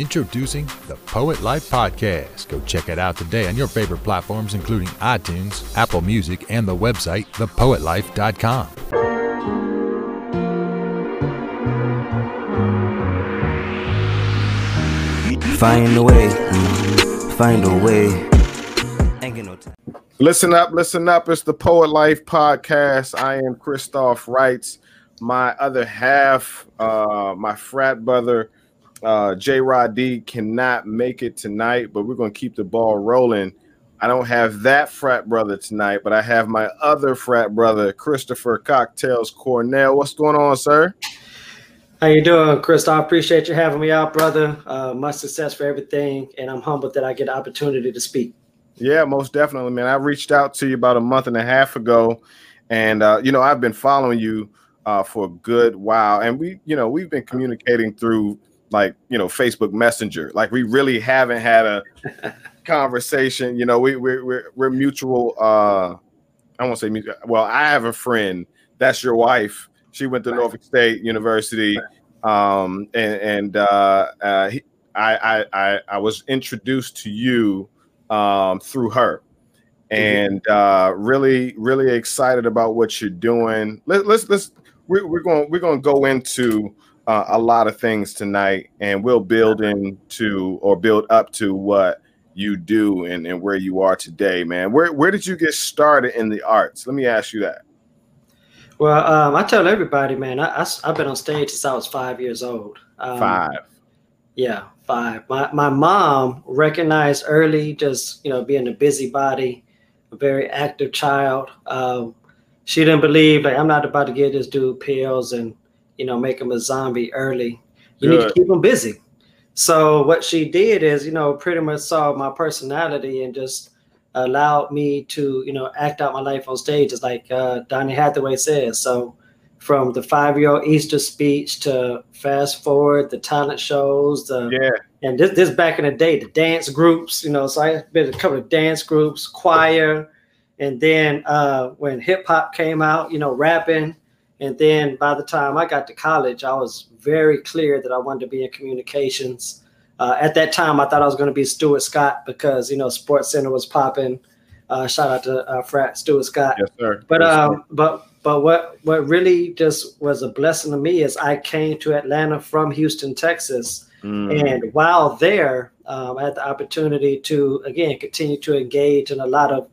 Introducing the Poet Life Podcast. Go check it out today on your favorite platforms, including iTunes, Apple Music, and the website, thepoetlife.com. Find a way, find a way. Ain't get no time. Listen up, listen up. It's the Poet Life Podcast. I am Christoph Wrights. My other half, uh, my frat brother, uh, J Rod D, cannot make it tonight, but we're going to keep the ball rolling. I don't have that frat brother tonight, but I have my other frat brother, Christopher Cocktails Cornell. What's going on, sir? How you doing, Chris? I appreciate you having me out, brother. Uh, much success for everything, and I'm humbled that I get the opportunity to speak. Yeah, most definitely, man. I reached out to you about a month and a half ago, and uh, you know I've been following you uh, for a good while, and we, you know, we've been communicating through like you know Facebook Messenger. Like we really haven't had a conversation. You know, we we're we're, we're mutual. Uh, I won't say mutual. Well, I have a friend that's your wife. She went to Norfolk State University, um, and and uh, uh, he, I, I I I was introduced to you um, through her, and uh, really really excited about what you're doing. Let, let's let's we're, we're going we're going to go into uh, a lot of things tonight, and we'll build into or build up to what you do and, and where you are today, man. Where where did you get started in the arts? Let me ask you that. Well, um, I tell everybody, man, I, I, have been on stage since I was five years old. Um, Five. Yeah, five. My my mom recognized early, just you know, being a busybody, a very active child. Um, she didn't believe like I'm not about to give this dude pills and you know make him a zombie early. You need to keep him busy. So what she did is, you know, pretty much saw my personality and just allowed me to, you know, act out my life on stage, as like uh, Donny Hathaway says. So from the five-year-old Easter speech to fast forward the talent shows, the Yeah. and this this back in the day, the dance groups, you know, so I been a couple of dance groups, choir, and then uh, when hip hop came out, you know, rapping, and then by the time I got to college, I was very clear that I wanted to be in communications. Uh, at that time, I thought I was going to be Stuart Scott because you know Sports Center was popping. Uh, shout out to uh, frat Stuart Scott. Yes, sir. But Yes, sir. um, but but what what really just was a blessing to me is I came to Atlanta from Houston, Texas, Mm. and while there, um, I had the opportunity to again continue to engage in a lot of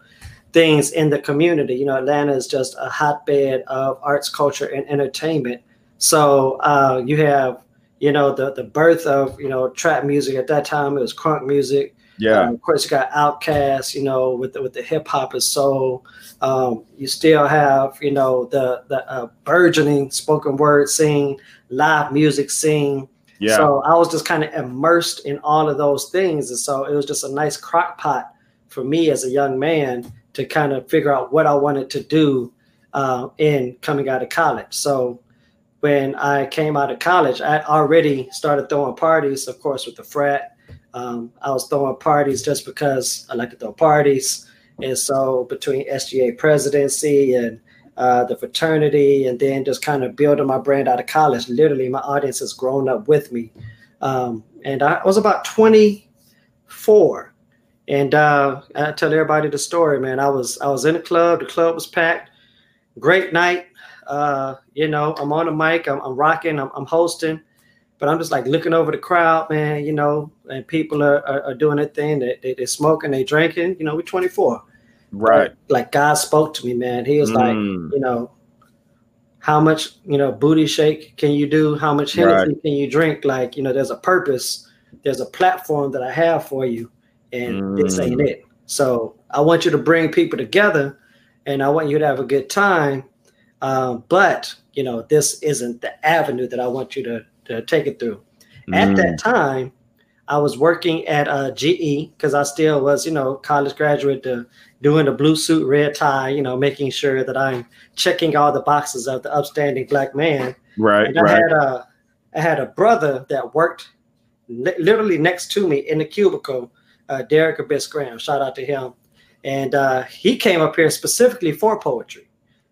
things in the community. You know, Atlanta is just a hotbed of arts, culture, and entertainment. So uh, you have you know the the birth of you know trap music at that time. It was crunk music. yeah. Um, of course, you got Outkast, you know, with the, with the hip hop and soul. Um, you still have, you know, the the uh, burgeoning spoken word scene, live music scene. yeah. So I was just kind of immersed in all of those things, and so it was just a nice crock pot for me as a young man to kind of figure out what I wanted to do uh, in coming out of college. So when I came out of college, I already started throwing parties, of course, with the frat. Um, I was throwing parties just because I like to throw parties. And so between SGA presidency and uh, the fraternity, and then just kind of building my brand out of college, literally my audience has grown up with me. Um, and I was about 24. And uh, I tell everybody the story, man. I was I was in a club. The club was packed. Great night. Uh, you know, I'm on the mic. I'm, I'm rocking. I'm, I'm hosting but I'm just like looking over the crowd, man, you know, and people are, are, are doing their thing. They, they, they're smoking, they drinking, you know, we're 24. right. Like God spoke to me, man. He was like, Mm. you know, how much, you know, booty shake can you do? How much Hennessy can you drink? Like, you know, there's a purpose. There's a platform that I have for you. And this ain't Mm. it. So I want you to bring people together and I want you to have a good time. Um, but, you know, this isn't the avenue that I want you to, to take it through. At Mm. that time, I was working at uh, GE because I still was, you know, college graduate, uh, doing the blue suit, red tie, you know, making sure that I'm checking all the boxes of the upstanding black man. Right. And I Right. had a, I had a brother that worked li- literally next to me in the cubicle, uh, Derek Abyss Graham. Shout out to him. And uh, he came up here specifically for poetry.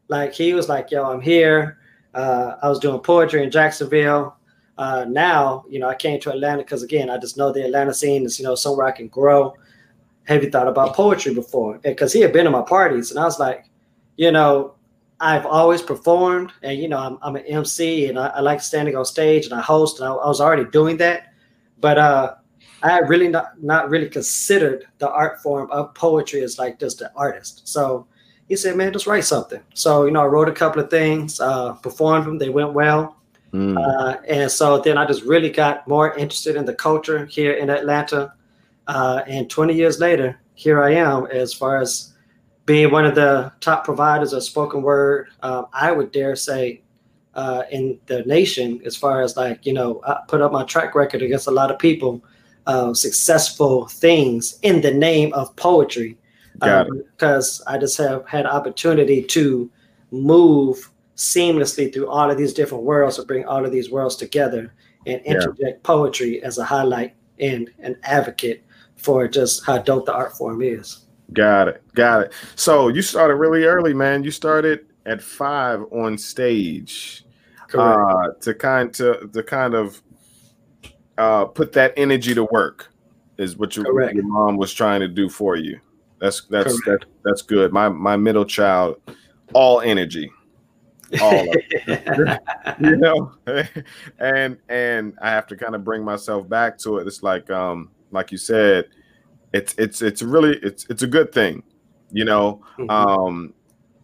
Like he was like, "Yo, I'm here. Uh, I was doing poetry in Jacksonville. uh, now, you know, I came to Atlanta because again, I just know the Atlanta scene is, you know, somewhere I can grow. Have you thought about poetry before? Because he had been to my parties, and I was like, you know, I've always performed, and you know, I'm, I'm an MC, and I, I, like standing on stage, and I host, and I, I was already doing that, but uh, I had really not not really considered the art form of poetry as like just an artist. So he said, "Man, just write something." So you know, I wrote a couple of things, uh, performed them, they went well, mm. uh, and so then I just really got more interested in the culture here in Atlanta. Uh, and 20 years later, here I am as far as being one of the top providers of spoken word. Um, I would dare say uh, in the nation, as far as like you know, I put up my track record against a lot of people, uh, successful things in the name of poetry because um, I just have had opportunity to move seamlessly through all of these different worlds to bring all of these worlds together and interject yeah. poetry as a highlight and an advocate for just how dope the art form is. Got it. Got it. So you started really early, man. You started at five on stage. Uh, to kind to to kind of uh, put that energy to work is what your, your mom was trying to do for you. That's that's that, that's good. My my middle child, all energy, all you know, and and I have to kind of bring myself back to it. It's like um like you said, it's it's it's really it's it's a good thing, you know. Mm-hmm. Um,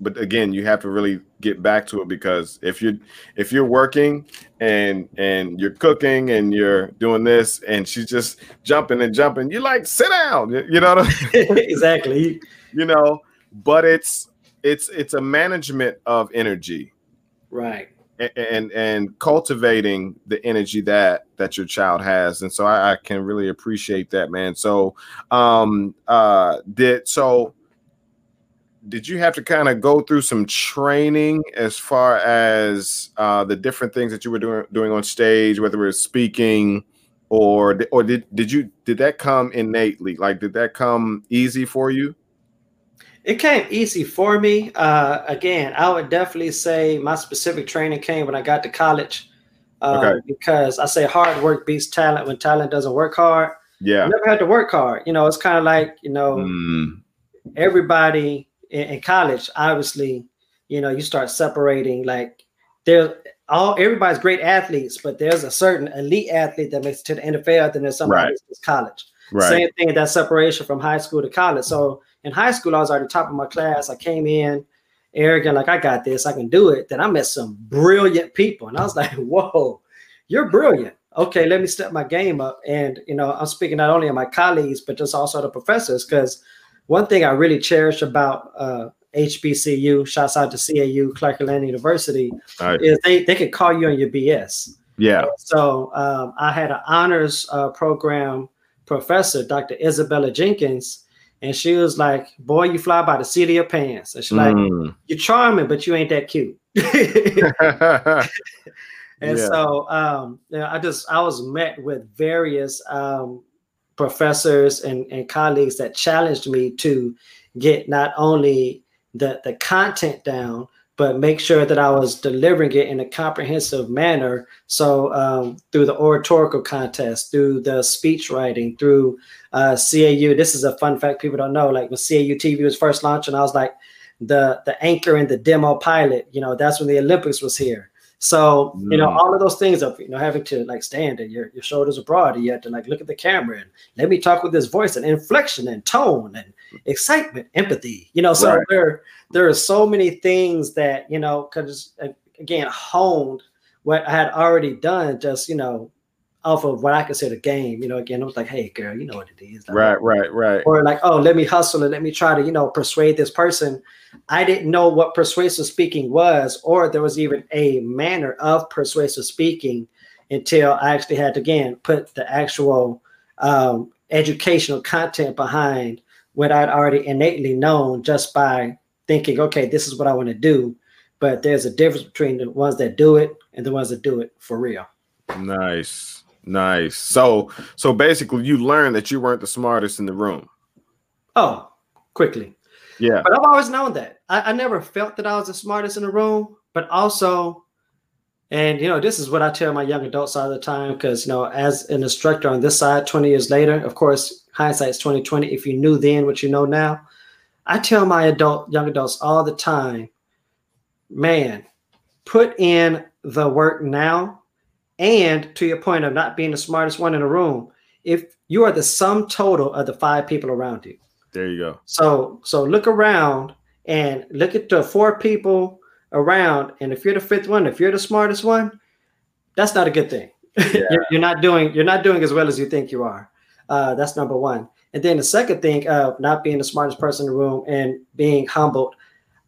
but again, you have to really get back to it because if you're if you're working and and you're cooking and you're doing this and she's just jumping and jumping, you like sit down. You know I mean? exactly. You know, but it's it's it's a management of energy. Right. And, and and cultivating the energy that that your child has and so I, I can really appreciate that man so um uh did so did you have to kind of go through some training as far as uh, the different things that you were doing doing on stage, whether it was speaking or or did did you did that come innately? Like, did that come easy for you? It came easy for me. Uh, again, I would definitely say my specific training came when I got to college. Uh, okay. Because I say hard work beats talent when talent doesn't work hard. Yeah. I never had to work hard. You know, it's kind of like, you know, mm. everybody in, in college, obviously, you know, you start separating like there all everybody's great athletes, but there's a certain elite athlete that makes it to the NFL, then there's somebody right. that's college. Right. Same thing that separation from high school to college. So in high school, I was already top of my class. I came in arrogant, like I got this, I can do it. Then I met some brilliant people, and I was like, "Whoa, you're brilliant." Okay, let me step my game up. And you know, I'm speaking not only of my colleagues, but just also the professors, because one thing I really cherish about uh, HBCU, shouts out to CAU, Clark Atlanta University, right. is they, they could call you on your BS. Yeah. So um, I had an honors uh, program professor, Dr. Isabella Jenkins, and she was like, "Boy, you fly by the seat of your pants." And she's mm. like, "You're charming, but you ain't that cute." and yeah. so um, you know, I just I was met with various um, professors and, and colleagues that challenged me to get not only the, the content down, but make sure that I was delivering it in a comprehensive manner. So um, through the oratorical contest, through the speech writing, through uh, CAU. This is a fun fact people don't know. Like when CAU TV was first launching, I was like the the anchor in the demo pilot. You know, that's when the Olympics was here. So, you know, mm. all of those things of, you know, having to like stand and your, your shoulders are broad and you have to like look at the camera and let me talk with this voice and inflection and tone and excitement, empathy, you know, so right. there, there are so many things that, you know, cause again, honed what I had already done, just, you know, off of what I consider game, you know, again, it was like, hey girl, you know what it is. Like, right, right, right. Or like, oh, let me hustle and let me try to, you know, persuade this person I didn't know what persuasive speaking was, or there was even a manner of persuasive speaking until I actually had to again put the actual um, educational content behind what I'd already innately known just by thinking, okay, this is what I want to do. But there's a difference between the ones that do it and the ones that do it for real. Nice. Nice. So so basically you learned that you weren't the smartest in the room. Oh, quickly. Yeah. But I've always known that. I, I never felt that I was the smartest in the room, but also And you know, this is what I tell my young adults all the time because you know, as an instructor on this side, 20 years later, of course, hindsight's 2020. If you knew then what you know now, I tell my adult young adults all the time, man, put in the work now. And to your point of not being the smartest one in the room, if you are the sum total of the five people around you. There you go. So so look around and look at the four people around, and if you're the fifth one, if you're the smartest one, that's not a good thing. Yeah. you're, you're, not doing you're not doing as well as you think you are. Uh, that's number one. And then the second thing of not being the smartest person in the room and being humbled,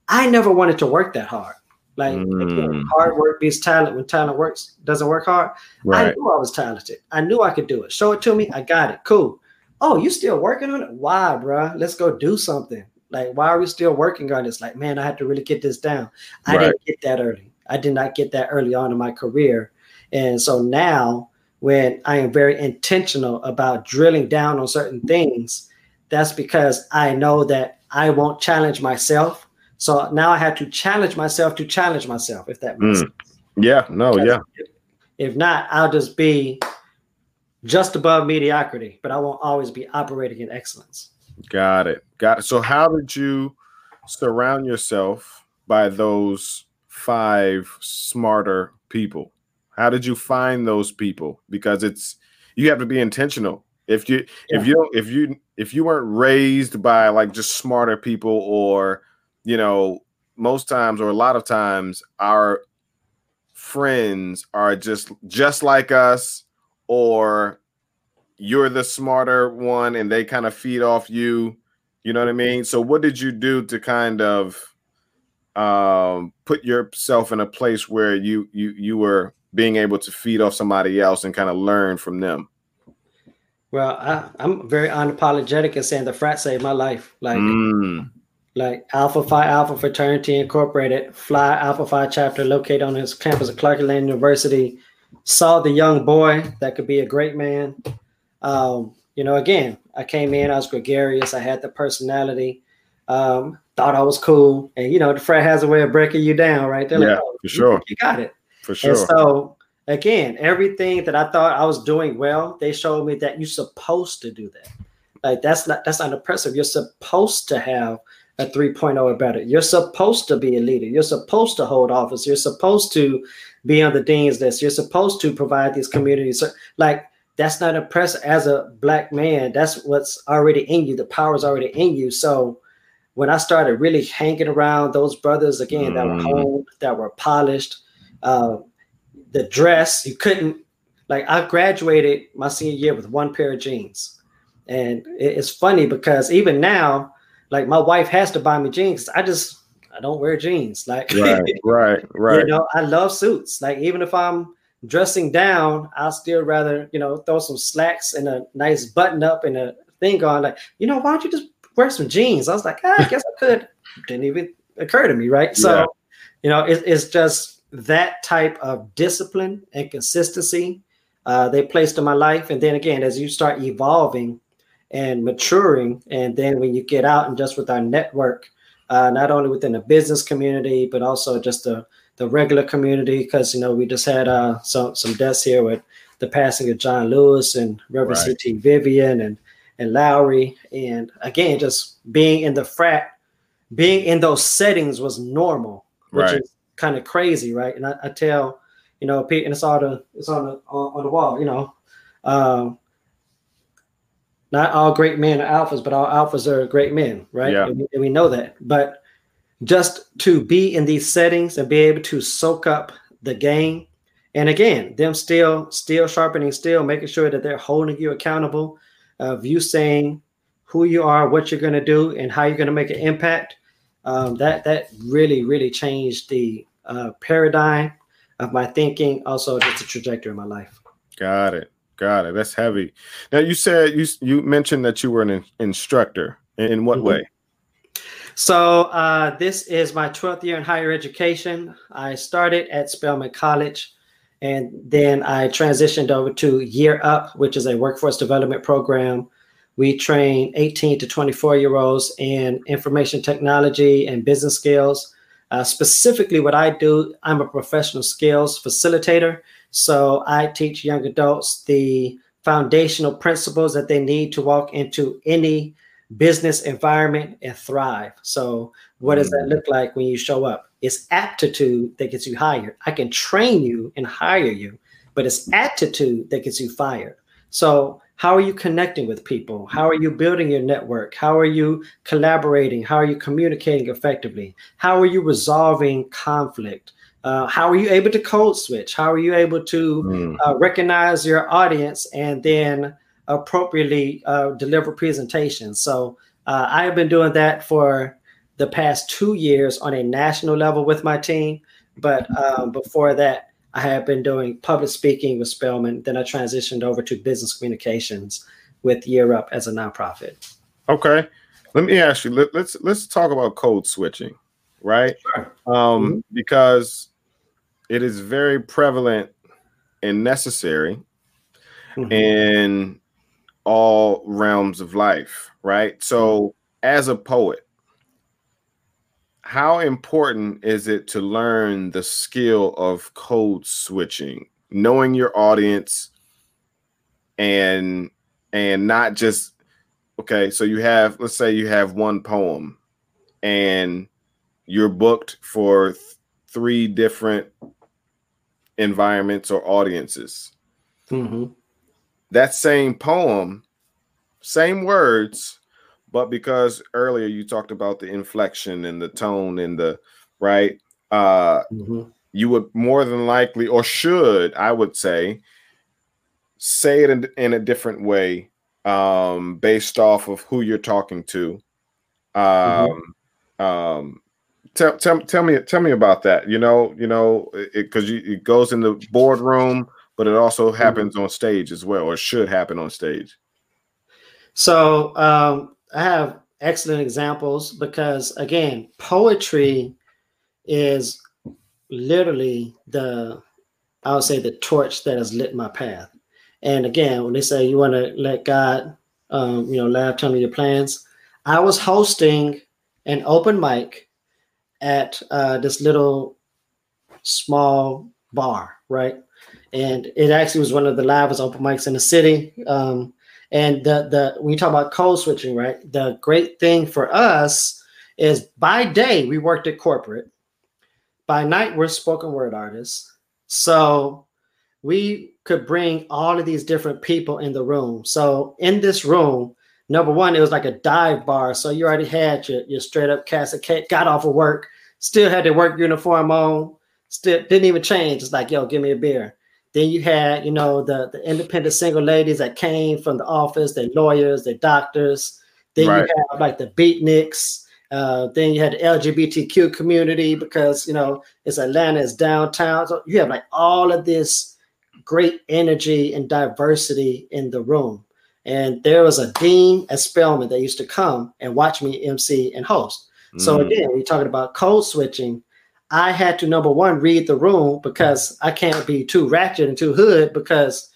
I never wanted to work that hard. Like mm. hard work beats talent. When talent works doesn't work hard. Right. I knew I was talented. I knew I could do it. Show it to me. I got it. Cool. Oh, you still working on it? Why, bro? Let's go do something. Like, why are we still working on this? Like, man, I had to really get this down. I right. didn't get that early. I did not get that early on in my career. And so now, when I am very intentional about drilling down on certain things, that's because I know that I won't challenge myself. So now I have to challenge myself to challenge myself, if that makes mm. sense. Yeah, no, because yeah. If, if not, I'll just be just above mediocrity, but I won't always be operating in excellence. Got it. Got it. So, how did you surround yourself by those five smarter people? How did you find those people? Because it's you have to be intentional. If you yeah. if you if you if you weren't raised by like just smarter people or you know most times or a lot of times our friends are just just like us or you're the smarter one and they kind of feed off you. You know what I mean? So what did you do to kind of um, put yourself in a place where you you you were being able to feed off somebody else and kind of learn from them? Well, I, am very unapologetic in saying the frat saved my life. Like, mm. Like Alpha Phi Alpha Fraternity Incorporated, Fly Alpha Phi chapter located on his campus of Clark Atlanta University, saw the young boy that could be a great man. Um, you know, again, I came in, I was gregarious, I had the personality, um, thought I was cool, and you know, the frat has a way of breaking you down, right? They're yeah, like, oh, for sure, you got it, for sure. And so again, everything that I thought I was doing well, they showed me that you're supposed to do that. Like that's not that's not impressive. You're supposed to have a 3.0 or better. You're supposed to be a leader. You're supposed to hold office. You're supposed to be on the dean's list. You're supposed to provide these communities. Like that's not impressive as a black man. That's what's already in you. The power is already in you. So when I started really hanging around those brothers again mm. that were mm. honed, that were polished, uh, the dress you couldn't like. I graduated my senior year with one pair of jeans, and it's funny because even now, like my wife has to buy me jeans. I just I don't wear jeans. Like right, right, right. You know, I love suits. Like even if I'm dressing down, I'll still rather, you know, throw some slacks and a nice button up and a thing on. Like, you know, why don't you just wear some jeans? I was like, ah, I guess I could. Didn't even occur to me, right? So, you know, it, it's just that type of discipline and consistency uh, they placed in my life. And then again, as you start evolving and maturing, and then when you get out and just with our network, uh, not only within the business community, but also just the the regular community because you know we just had uh, some some deaths here with the passing of John Lewis and Reverend right. C.T. Vivian and and Lowery, and again, just being in the frat, being in those settings was normal, which right. is kind of crazy, right? And I, I, tell, you know, Pete and it's all the it's on the on, on the wall, you know. Um, not all great men are alphas, but all alphas are great men, right? Yeah. And we, and we know that. But just to be in these settings and be able to soak up the game. And again, them still, still sharpening, still making sure that they're holding you accountable of you saying who you are, what you're going to do, and how you're going to make an impact. Um, that that really, really changed the uh, paradigm of my thinking, also just the trajectory of my life. Got it. Got it. That's heavy. Now you said you you mentioned that you were an instructor. In, in what mm-hmm. way? So uh, this is my 12th year in higher education. I started at Spelman College, and then I transitioned over to Year Up, which is a workforce development program. We train 18 to 24 year olds in information technology and business skills. Uh, specifically, what I do, I'm a professional skills facilitator. So I teach young adults the foundational principles that they need to walk into any business environment and thrive. So, what does that mm. look like when you show up? It's aptitude that gets you hired. I can train you and hire you, but it's aptitude that gets you fired. So, how are you connecting with people? How are you building your network? How are you collaborating? How are you communicating effectively? How are you resolving conflict? Uh, how are you able to code switch? How are you able to mm. uh, recognize your audience and then appropriately uh, deliver presentations? So uh, I have been doing that for the past two years on a national level with my team. But um, before that, I have been doing public speaking with Spelman. Then I transitioned over to business communications with Year Up as a nonprofit. Okay, let me ask you. Let, us let's, let's talk about code switching, right? Sure. Um, mm-hmm. Because it is very prevalent and necessary mm-hmm. in all realms of life, right? So, as a poet, how important is it to learn the skill of code switching, knowing your audience and and not just okay, so you have let's say you have one poem and you're booked for three different environments or audiences. Mm-hmm. That same poem, same words, but because earlier you talked about the inflection and the tone and the right, uh, mm-hmm. you would more than likely, or should I would say, say it in, in a different way um, based off of who you're talking to. Um, mm-hmm. um, tell, tell, tell me tell me about that. You know, you know, because it, it, goes in the boardroom, but it also mm-hmm. happens mm-hmm. on stage as well, or should happen on stage. So um, I have excellent examples because again, poetry is literally the I would say the torch that has lit my path. And again, when they say you want to let God, um, you know, laugh, tell me your plans, I was hosting an open mic at uh, this little small bar, right? And it actually was one of the loudest open mics in the city. Um, and the the when you talk about code switching, right? The great thing for us is by day we worked at corporate. By night we're spoken word artists. So we could bring all of these different people in the room. So in this room, number one, it was like a dive bar. So you already had your, your straight up cast of got off of work, still had their work uniform on, still didn't even change. It's like, yo, give me a beer. Then you had, you know, the, the independent single ladies that came from the office, they're lawyers, they're doctors. Then right. you have like the beatniks. Uh, then you had the LGBTQ community because, you know, it's Atlanta, it's downtown. So you have like all of this great energy and diversity in the room. And there was a dean at Spelman that used to come and watch me MC and host. So mm. again, we're talking about code switching. I had to number one read the room because I can't be too ratchet and too hood because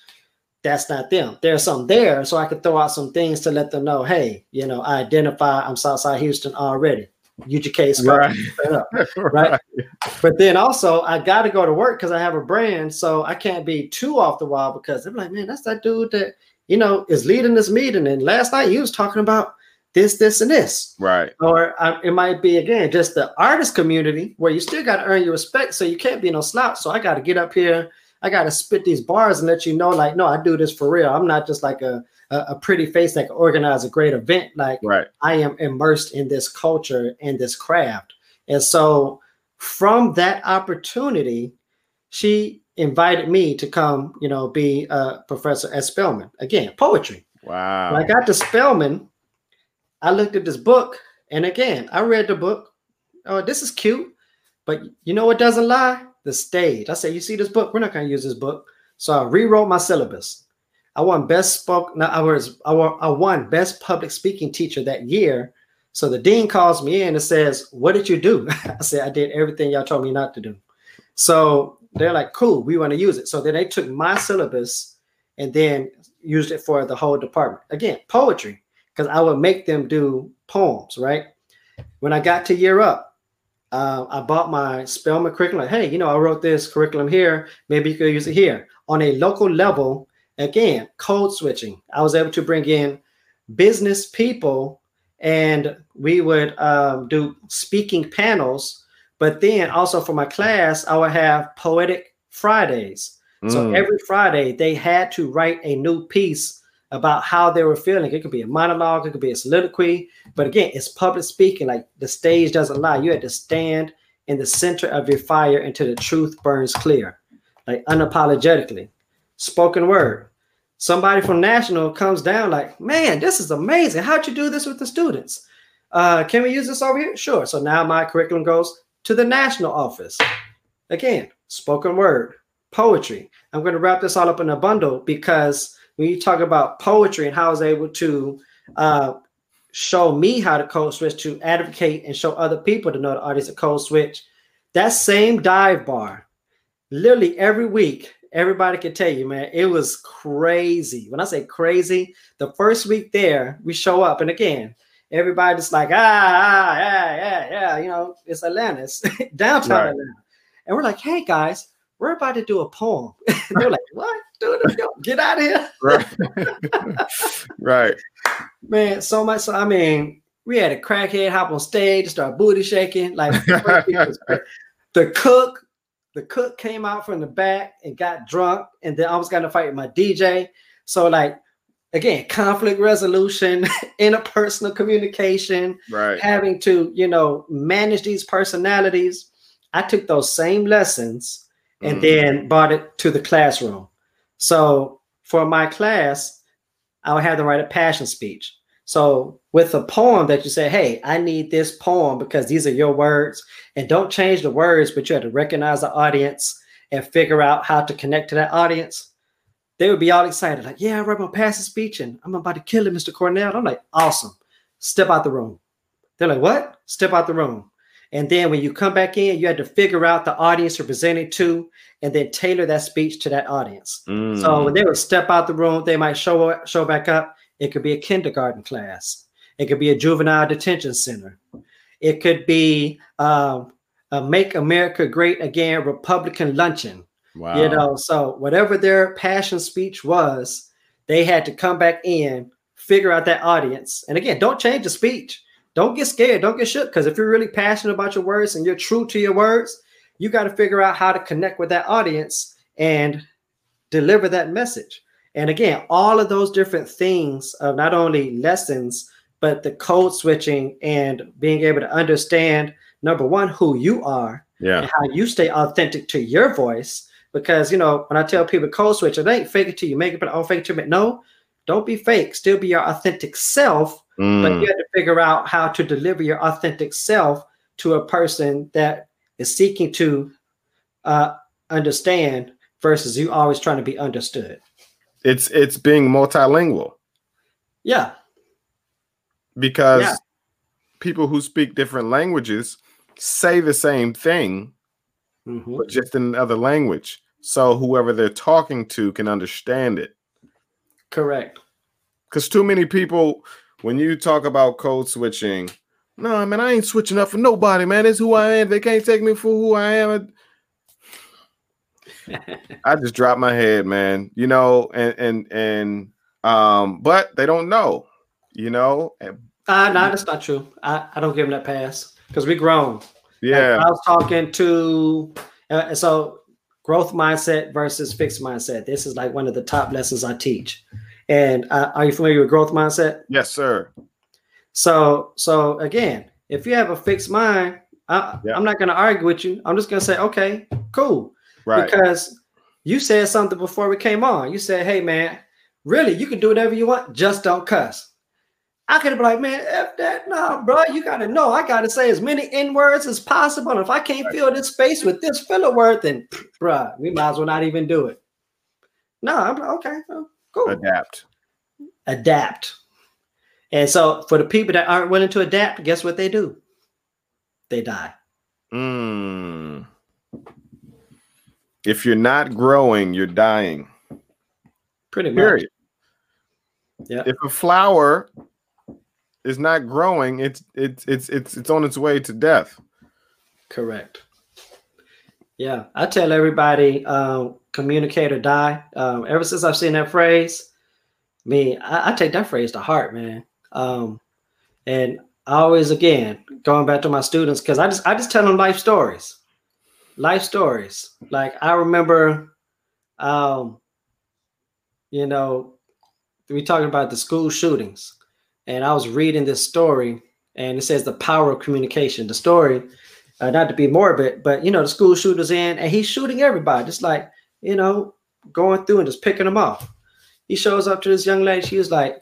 that's not them. There's some there, so I could throw out some things to let them know, hey, you know, I identify I'm Southside Houston already. UGK right. right. right. But then also I got to go to work because I have a brand, so I can't be too off the wall because they're like, man, that's that dude that you know is leading this meeting. And last night he was talking about this, this, and this. Right. Or uh, it might be again just the artist community where you still got to earn your respect, so you can't be no slouch. So I got to get up here, I got to spit these bars and let you know, like, no, I do this for real. I'm not just like a a, a pretty face that can organize a great event. Like, right. I am immersed in this culture and this craft, and so from that opportunity, she invited me to come, you know, be a professor at Spelman. Again, poetry. Wow. When I got to Spelman, I looked at this book, and again, I read the book. Oh, this is cute, but you know what doesn't lie? The stage. I said, you see this book? We're not going to use this book. So I rewrote my syllabus. I won best spoke. No, I was I won, I won best public speaking teacher that year. So the dean calls me in and says, "What did you do?" I said, "I did everything y'all told me not to do." So they're like, "Cool, we want to use it." So then they took my syllabus and then used it for the whole department. Again, poetry because I would make them do poems, right? When I got to Year Up, uh, I bought my Spelman curriculum. Hey, you know, I wrote this curriculum here. Maybe you could use it here. On a local level, again, code switching. I was able to bring in business people and we would um, do speaking panels. But then also for my class, I would have poetic Fridays. Mm. So every Friday, they had to write a new piece about how they were feeling. It could be a monologue, it could be a soliloquy, but again, it's public speaking. Like the stage doesn't lie. You had to stand in the center of your fire until the truth burns clear, like unapologetically. Spoken word. Somebody from National comes down like, man, this is amazing. How'd you do this with the students? Uh, can we use this over here? Sure. So now my curriculum goes to the national office. Again, spoken word, poetry. I'm going to wrap this all up in a bundle because when you talk about poetry and how I was able to uh, show me how to code switch to advocate and show other people to know the audience of code switch, that same dive bar, literally every week, everybody can tell you, man, it was crazy. When I say crazy, the first week there, we show up, and again, everybody's like, ah, ah, yeah, yeah, yeah, you know, it's Atlantis, downtown right. Atlanta. And we're like, hey guys, we're about to do a poem. they're like, what? Dude, get out of here. right. right. Man, so much. So, I mean, we had a crackhead hop on stage, start booty shaking. Like the cook, the cook came out from the back and got drunk, and then I was gonna fight with my DJ. So, like, again, conflict resolution, interpersonal communication, right? Having to, you know, manage these personalities. I took those same lessons and mm. then brought it to the classroom. So for my class, I would have to write a passion speech. So with a poem that you say, hey, I need this poem because these are your words, and don't change the words, but you have to recognize the audience and figure out how to connect to that audience. They would be all excited, like, yeah, I wrote my passion speech and I'm about to kill it, Mr. Cornell. I'm like, awesome. Step out the room. They're like, what? Step out the room. And then when you come back in, you had to figure out the audience you're presenting to and then tailor that speech to that audience. Mm. So when they would step out the room, they might show show back up. It could be a kindergarten class. It could be a juvenile detention center. It could be um, a Make America Great Again Republican luncheon. Wow. You know, so whatever their passion speech was, they had to come back in, figure out that audience. And again, don't change the speech don't get scared. Don't get shook. Because if you're really passionate about your words and you're true to your words, you got to figure out how to connect with that audience and deliver that message. And again, all of those different things of not only lessons, but the code switching and being able to understand number one, who you are, yeah, and how you stay authentic to your voice. Because you know, when I tell people code switch, it ain't fake it till you make it, but I don't fake it till you make no. Don't be fake. Still be your authentic self Mm. But you have to figure out how to deliver your authentic self to a person that is seeking to uh, understand versus you always trying to be understood. It's it's being multilingual. Yeah. Because yeah. people who speak different languages say the same thing, mm-hmm. but just in another language. So whoever they're talking to can understand it. Correct. Because too many people when you talk about code switching, no, man, I ain't switching up for nobody, man. It's who I am. They can't take me for who I am. I just dropped my head, man. You know, and and and um, but they don't know, you know. Uh, no, that's not true. I, I don't give them that pass because we grown. Yeah, like I was talking to, uh, so growth mindset versus fixed mindset. This is like one of the top lessons I teach. And uh, are you familiar with growth mindset? Yes, sir. So, so again, if you have a fixed mind, I, am not going to argue with you. I'm just going to say, okay, cool. Right. Because you said something before we came on. You said, hey, man, really, you can do whatever you want, just don't cuss. I could have been like, man, F that. No, bro, you got to know. I got to say as many N words as possible. And if I can't fill this space with this filler word, then, bro, we might as well not even do it. No, I'm like, okay, well, Cool. Adapt. Adapt. And so for the people that aren't willing to adapt, guess what they do? They die. Mm. If you're not growing, you're dying. Pretty much. Period. Yeah. If a flower is not growing, it's it's it's it's it's on its way to death. Correct. Yeah, I tell everybody, um, communicate or die. Um, ever since I've seen that phrase, me, I, I take that phrase to heart, man. Um, and I always, again, going back to my students, because I just, I just tell them life stories, life stories. Like I remember, um, you know, we talking about the school shootings, and I was reading this story, and it says the power of communication. The story uh, not to be morbid, but you know, the school shooter's in and he's shooting everybody, just like you know, going through and just picking them off. He shows up to this young lady. She was like,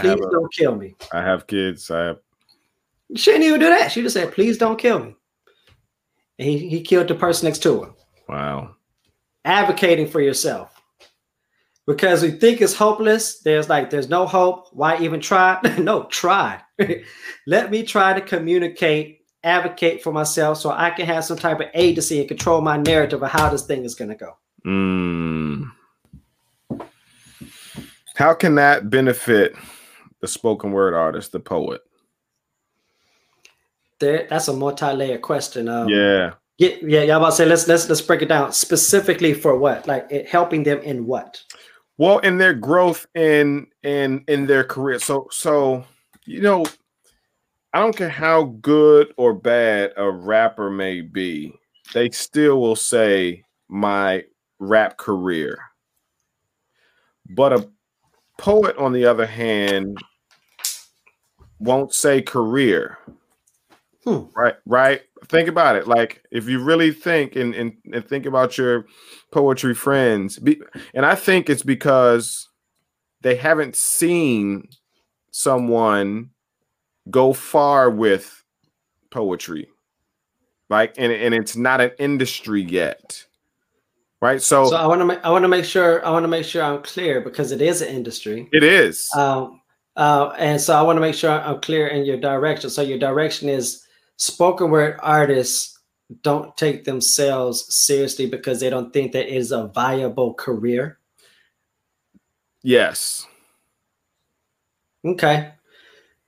"Please don't kill me." I have kids. I have She didn't even do that. She just said, "Please don't kill me." And he he killed the person next to her. wow. Advocating for yourself. Because we think it's hopeless. There's like there's no hope. Why even try? no, try. Let me try to communicate, advocate for myself so I can have some type of agency and control my narrative of how this thing is going to go. Mm. How can that benefit the spoken word artist, the poet? There, that's a multi-layered question. Um, yeah. yeah, yeah. Y'all about to say let's let's let's break it down specifically for what, like it, helping them in what? Well, in their growth in in in their career. So so you know, I don't care how good or bad a rapper may be, they still will say my rap career. But a poet, on the other hand, won't say career. Hmm. Right, right. Think about it. Like if you really think and, and, and think about your poetry friends, be, and I think it's because they haven't seen someone go far with poetry. Like and, and it's not an industry yet. Right. So, So I want to make I want to make sure I want to make sure I'm clear because it is an industry. it is. Um, uh, and so I want to make sure I'm clear in your direction. So your direction is spoken word artists don't take themselves seriously because they don't think that it is a viable career. yes. Okay.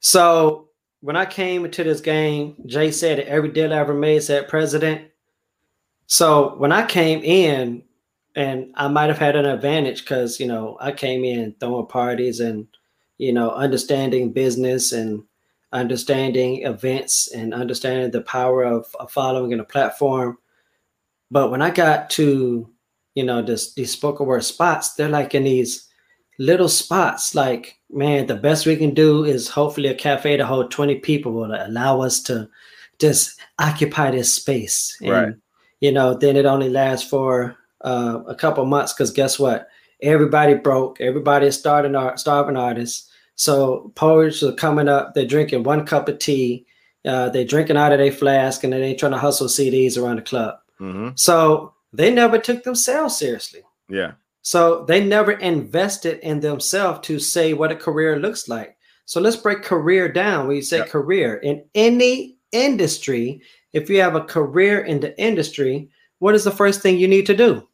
So when I came into this game, Jay said that every deal I ever made said president. So when I came in, and I might have had an advantage because you know I came in throwing parties and you know understanding business and understanding events and understanding the power of, of following in a platform. But when I got to you know this these spoken word spots, they're like in these little spots. Like man, the best we can do is hopefully a cafe to hold twenty people will allow us to just occupy this space. And, Right. You know, then it only lasts for uh, a couple months because guess what? Everybody broke. Everybody is starting art, starving artists. So poets are coming up. They're drinking one cup of tea. Uh, they're drinking out of their flask, and then they trying to hustle CDs around the club. hmm So they never took themselves seriously. Yeah. So they never invested in themselves to say what a career looks like. So let's break career down. When you say Yep. career in any industry, if you have a career in the industry, what is the first thing you need to do?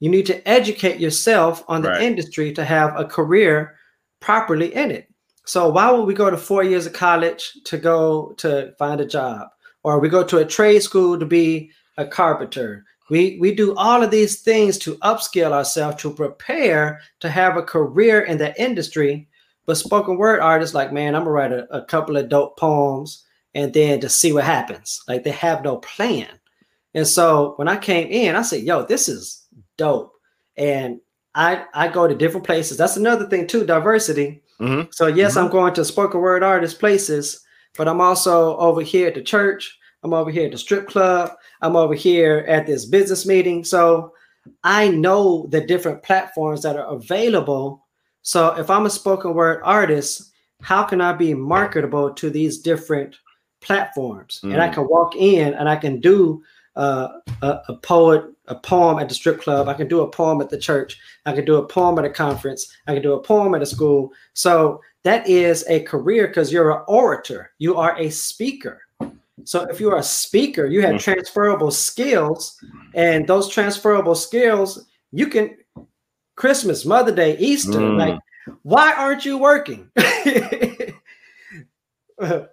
You need to educate yourself on the Right. industry to have a career properly in it. So why would we go to four years of college to go to find a job? Or we go to a trade school to be a carpenter. We we do all of these things to upskill ourselves to prepare to have a career in the industry. But spoken word artists like, man, I'm gonna write a, a couple of dope poems and then just see what happens. Like they have no plan. And so when I came in, I said, yo, this is dope. And I I go to different places. That's another thing too, diversity. hmm So yes, I'm going to spoken word artist places, but I'm also over here at the church. I'm over here at the strip club. I'm over here at this business meeting. So I know the different platforms that are available. So if I'm a spoken word artist, how can I be marketable to these different platforms? And I Mm. can walk in and I can do uh, a, a poet, a poem at the strip club. I can do a poem at the church. I can do a poem at a conference. I can do a poem at a school. So that is a career because you're an orator. You are a speaker. So if you're a speaker, you have Mm. transferable skills, and those transferable skills you can Christmas, Mother Day, Easter. Mm. Like, why aren't you working?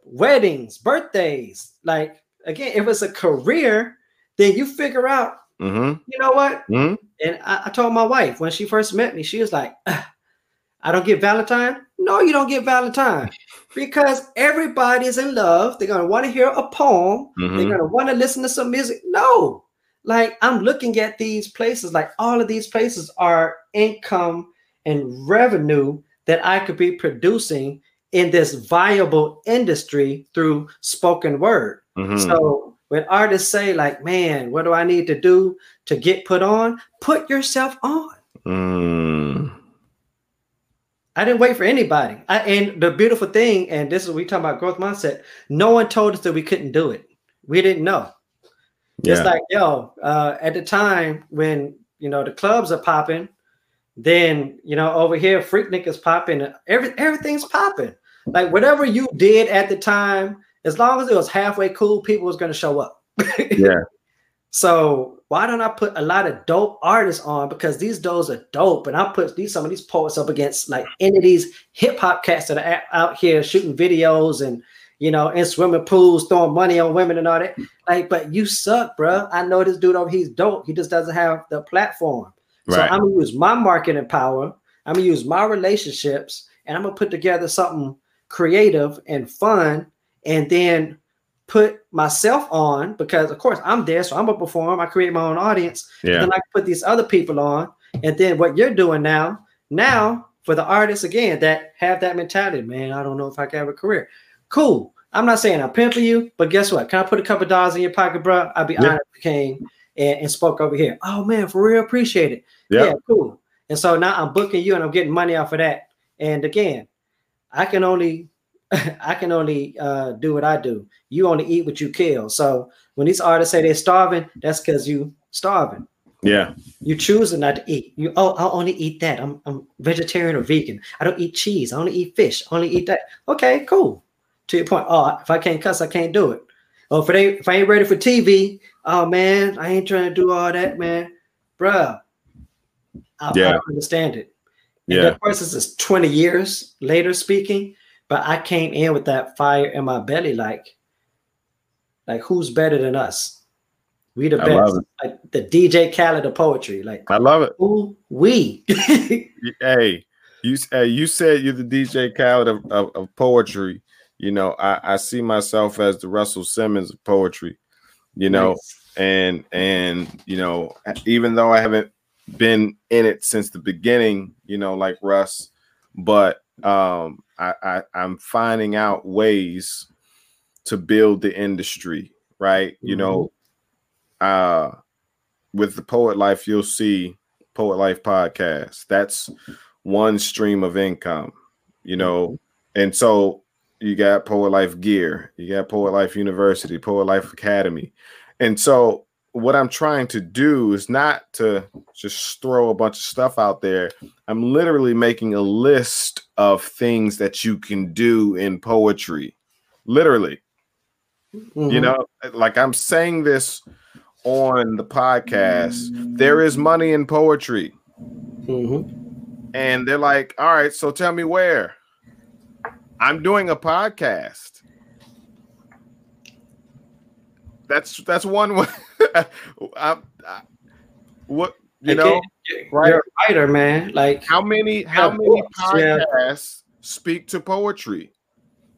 Weddings, birthdays, like again, if it's a career, then you figure out, Mm-hmm. you know what? hmm And I, I told my wife when she first met me, she was like, I don't get Valentine. No, you don't get Valentine because everybody's in love. They're going to want to hear a poem. They're Mhm. going to want to listen to some music. No, like I'm looking at these places, like all of these places are income and revenue that I could be producing in this viable industry through spoken word. Mhm. So when artists say, like, man, what do I need to do to get put on? Put yourself on. Mm. I didn't wait for anybody. I, and the beautiful thing, and this is we talk about growth mindset. No one told us that we couldn't do it. We didn't know. Yeah. It's like, yo, uh, at the time when you know the clubs are popping, then you know over here Freaknik is popping. Every everything's popping. Like whatever you did at the time, as long as it was halfway cool, people was gonna show up. Yeah. So why don't I put a lot of dope artists on? Because these does are dope, and I put these some of these poets up against like any of these hip hop cats that are out here shooting videos and you know in swimming pools throwing money on women and all that. Like, but you suck, bro. I know this dude over he's dope. He just doesn't have the platform. Right. So I'm gonna use my marketing power. I'm gonna use my relationships, and I'm gonna put together something creative and fun, and then put myself on because, of course, I'm there, so I'm gonna perform. I create my own audience, Yeah. then I put these other people on, and then what you're doing now, now for the artists again that have that mentality, man, I don't know if I can have a career. Cool. I'm not saying I'm pimping you, but guess what? Can I put a couple dollars in your pocket, bro? I'd be Yeah. honored if you came and, and spoke over here. Oh man, for real, appreciate it. Yeah. Yeah, cool. And so now I'm booking you and I'm getting money off of that. And again, I can only I can only uh, do what I do. You only eat what you kill. So when these artists say they're starving, that's because you starving. Yeah. You choosing not to eat. You oh, I'll only eat that. I'm I'm vegetarian or vegan. I don't eat cheese. I only eat fish. I only eat that. Okay, cool. To your point. Oh, if I can't cuss, I can't do it. Oh, if if I ain't ready for TV, oh man, I ain't trying to do all that, man. Bruh. I, I Yeah. don't understand it. And Yeah. of course, this is 20 years later speaking, but I came in with that fire in my belly, like, like who's better than us? We the I love best. Like the DJ Khaled of poetry. Like I love it. who we? Hey, you you said you're the DJ Khaled of, of, of poetry. You know, I, I see myself as the Russell Simmons of poetry. You know, Nice. and and you know, even though I haven't been in it since the beginning, you know, like Russ, but um, I, I I'm finding out ways to build the industry, right? You know, uh, with the Poet Life, you'll see Poet Life podcast. That's one stream of income, you know, and so you got Poet Life Gear, you got Poet Life University, Poet Life Academy. And so what I'm trying to do is not to just throw a bunch of stuff out there. I'm literally making a list of things that you can do in poetry. Literally. You Mhm. know, like I'm saying this on the podcast. There is money in poetry. Mhm. And they're like, all right, so tell me where. I'm doing a podcast. That's that's one way. I, I, what you Again, know? right. you're a writer, man. Like How many how many books, yeah. podcasts speak to poetry?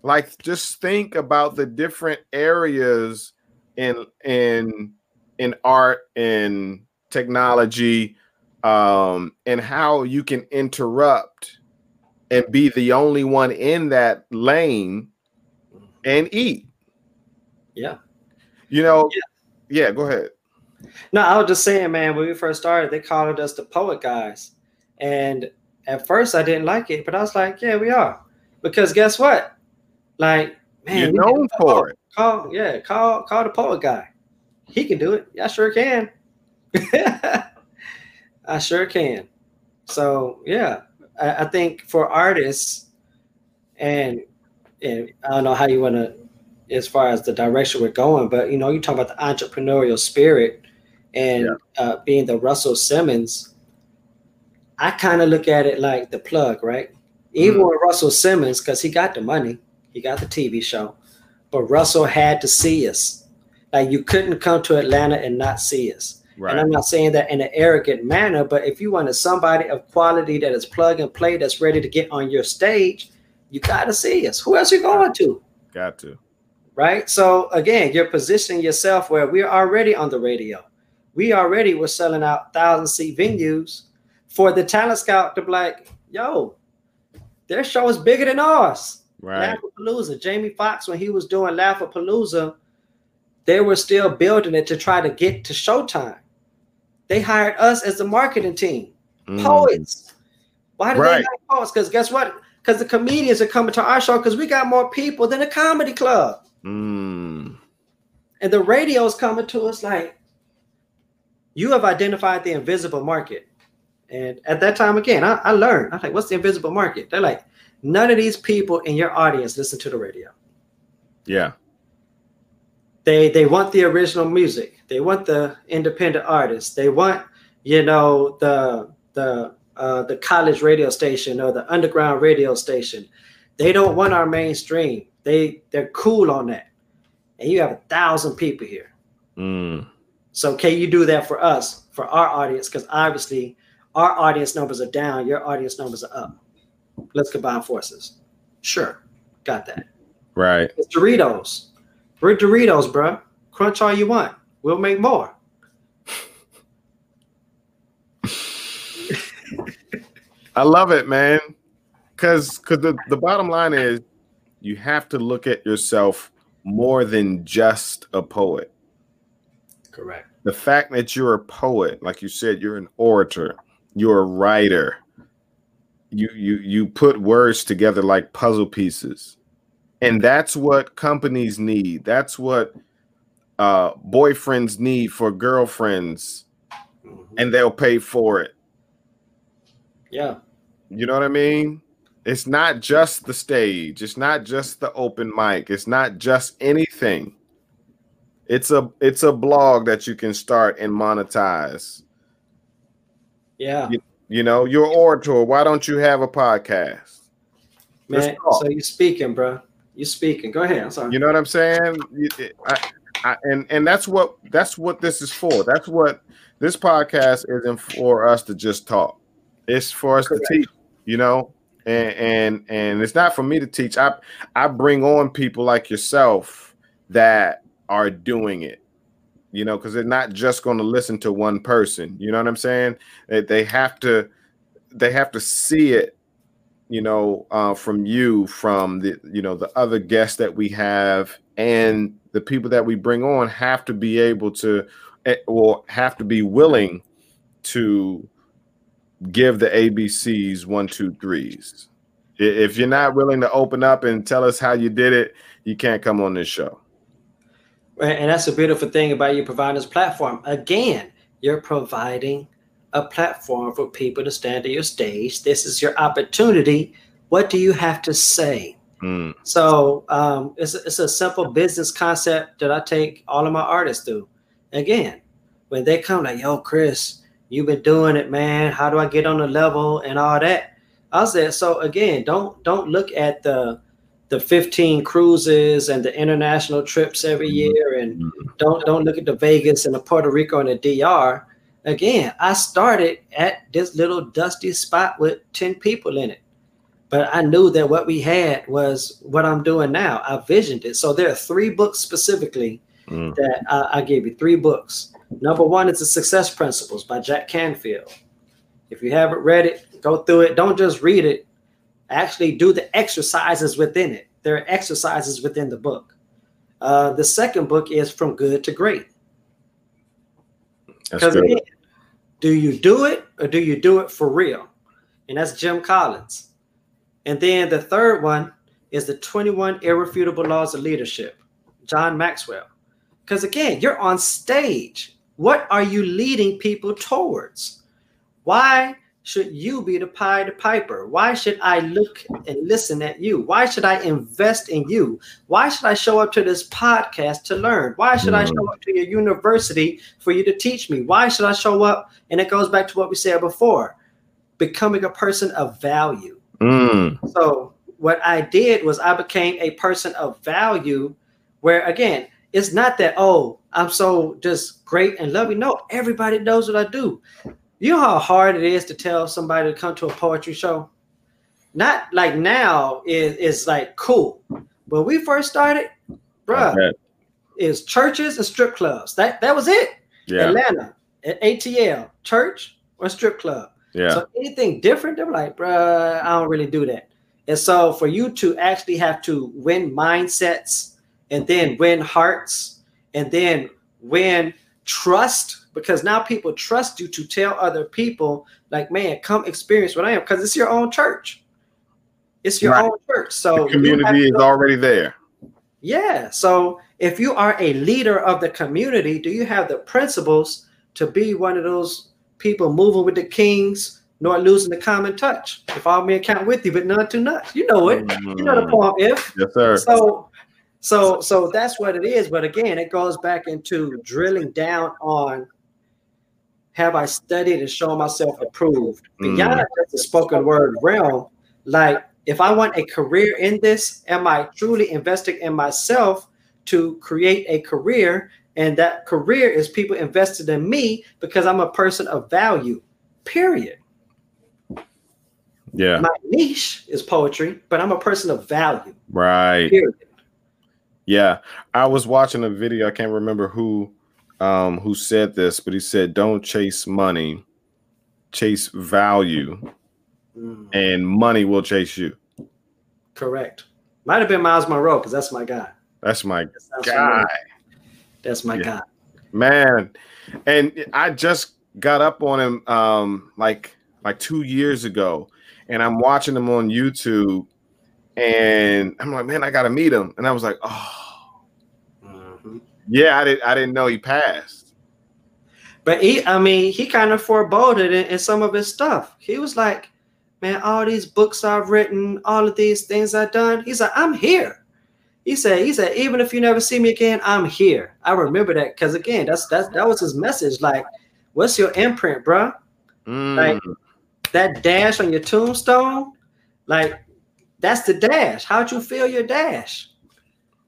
Like just think about the different areas in in in art and technology um and how you can interrupt and be the only one in that lane and eat. Yeah. You know, yeah, go ahead. No, I was just saying, man, when we first started, they called us the poet guys. And at first I didn't like it, but I was like, yeah, we are. Because guess what? Like, man, You're known for it. Call, yeah, call call the poet guy. He can do it. Yeah, I sure can. I sure can. So yeah, I, I think for artists, and and I don't know how you want to, as far as the direction we're going, but you know, you talk about the entrepreneurial spirit and uh, being the Russell Simmons. I kind of look at it like the plug, right? Even with Russell Simmons, because he got the money, he got the TV show, but Russell had to see us. Like you couldn't come to Atlanta and not see us. Right. And I'm not saying that in an arrogant manner, but if you wanted somebody of quality that is plug and play, that's ready to get on your stage, you got to see us. Who else you going to? Got to. Right. So again, you're positioning yourself where we're already on the radio. We already were selling out thousand seat venues for the talent scout to be like, yo, their show is bigger than ours. Right. Laugh-A-Palooza. Jamie Foxx, when he was doing Laugh-A-Palooza, they were still building it to try to get to Showtime. They hired us as the marketing team. Mm. Poets. Why do Right. they like poets? Because guess what? Because the comedians are coming to our show because we got more people than a comedy club. Mm. And the radio is coming to us like, you have identified the invisible market. And at that time, again, I, I learned. I'm like, what's the invisible market? They're like, none of these people in your audience listen to the radio. Yeah. They they want the original music. They want the independent artists. They want, you know, the the uh, the college radio station or the underground radio station. They don't want our mainstream. They they're cool on that. And you have a thousand people here. Mm. So can you do that for us, for our audience? Because obviously our audience numbers are down, your audience numbers are up. Let's combine forces. Sure, got that. Right. It's Doritos. We're Doritos, bro. Crunch all you want. We'll make more. I love it, man. Cause cause the, the bottom line is you have to look at yourself more than just a poet. Correct. The fact that you're a poet, like you said, you're an orator, you're a writer. You you you put words together like puzzle pieces. And that's what companies need. That's what uh boyfriends need for girlfriends, and they'll pay for it. Yeah. You know what I mean? It's not just the stage. It's not just the open mic. It's not just anything. It's a it's a blog that you can start and monetize. Yeah. You know, you're orator. Why don't you have a podcast? Man, so you're speaking, bro. You're speaking. Go ahead. I'm sorry. You know what I'm saying? I, I, and and that's what that's what this is for. That's what this podcast isn't for us to just talk. It's for us Correct. to teach. You know, and and and it's not for me to teach. I I bring on people like yourself that are doing it. You know, because they're not just going to listen to one person. You know what I'm saying? They, they have to they have to see it you know, uh, from you, from the, you know, the other guests that we have, and the people that we bring on have to be able to, eh, or have to be willing to give the ABCs one, two, threes. If you're not willing to open up and tell us how you did it, you can't come on this show. And and that's a beautiful thing about you providing this platform. Again, you're providing a platform for people to stand at your stage. This is your opportunity. What do you have to say? Mm, So um, it's, a- it's a simple business concept that I take all of my artists through. Again, when they come like, yo, Chris, you've been doing it, man. How do I get on the level and all that? I said, so again, don't don't look at the the 15 cruises and the international trips every year and don't don't look at the Vegas and the Puerto Rico and the DR. Again, I started at this little dusty spot with 10 people in it. But I knew that what we had was what I'm doing now. I visioned it. So there are three books specifically mm, that I, I gave you. Three books. Number one is The Success Principles by Jack Canfield. If you haven't read it, go through it. Don't just read it. Actually, do the exercises within it. There are exercises within the book. Uh, the second book is From Good to Great. Because again, do you do it or do you do it for real? And that's Jim Collins. And then the third one is the 21 Irrefutable Laws of Leadership, John Maxwell. Because again, you're on stage. What are you leading people towards? Why should you be the Pied Piper? Why should I look and listen at you? Why should I invest in you? Why should I show up to this podcast to learn? Why should I Mm. show up to your university for you to teach me? Why should I show up? And it goes back to what we said before becoming a person of value. Mm, So, what I did was I became a person of value where, again, it's not that oh I'm so just great and loving. No, everybody knows what I do. You know how hard it is to tell somebody to come to a poetry show. Not like now is is like cool. When we first started, bruh, Okay. is churches and strip clubs. That that was it. Yeah. Atlanta at ATL, church or strip club. Yeah. So anything different, they're like, bruh, I don't really do that. And so for you to actually have to win mindsets and then win hearts and then win trust, because now people trust you to tell other people, like, man, come experience what I am, because it's your own church. It's your Right. own church. So the community is to- already there. yeah. So if you are a leader of the community, do you have the principles to be one of those people moving with the kings, nor losing the common touch? If all men count with you, but none too much. You know it. You know the Mm. poem. If Yes, sir. so, so so that's what it is. But again, it goes back into drilling down on have I studied and shown myself approved Mm. beyond just the spoken word realm. Like if I want a career in this, am I truly investing in myself to create a career? And that career is people invested in me because I'm a person of value. Period. Yeah. My niche is poetry, but I'm a person of value. Right. Period. Yeah, I was watching a video. I can't remember who um who said this, but he said, "Don't chase money, chase value, Mm, and money will chase you." correct. Might have been Myles Munroe because that's my guy. That's my That sounds guy. That's my Yeah. guy. man. And I just got up on him um like like two years ago, and I'm watching him on YouTube, and I'm like, man, I gotta meet him. And I was like, oh, Mhm. yeah, I didn't I didn't know he passed. But he, I mean, he kind of foreboded in, in some of his stuff. He was like, man, all these books I've written, all of these things I've done. He's like, I'm here. He said, he said, even if you never see me again, I'm here. I remember that because again, that's that's that was his message. Like, what's your imprint, bruh? Mm, Like that dash on your tombstone, like that's the dash. How'd you feel your dash?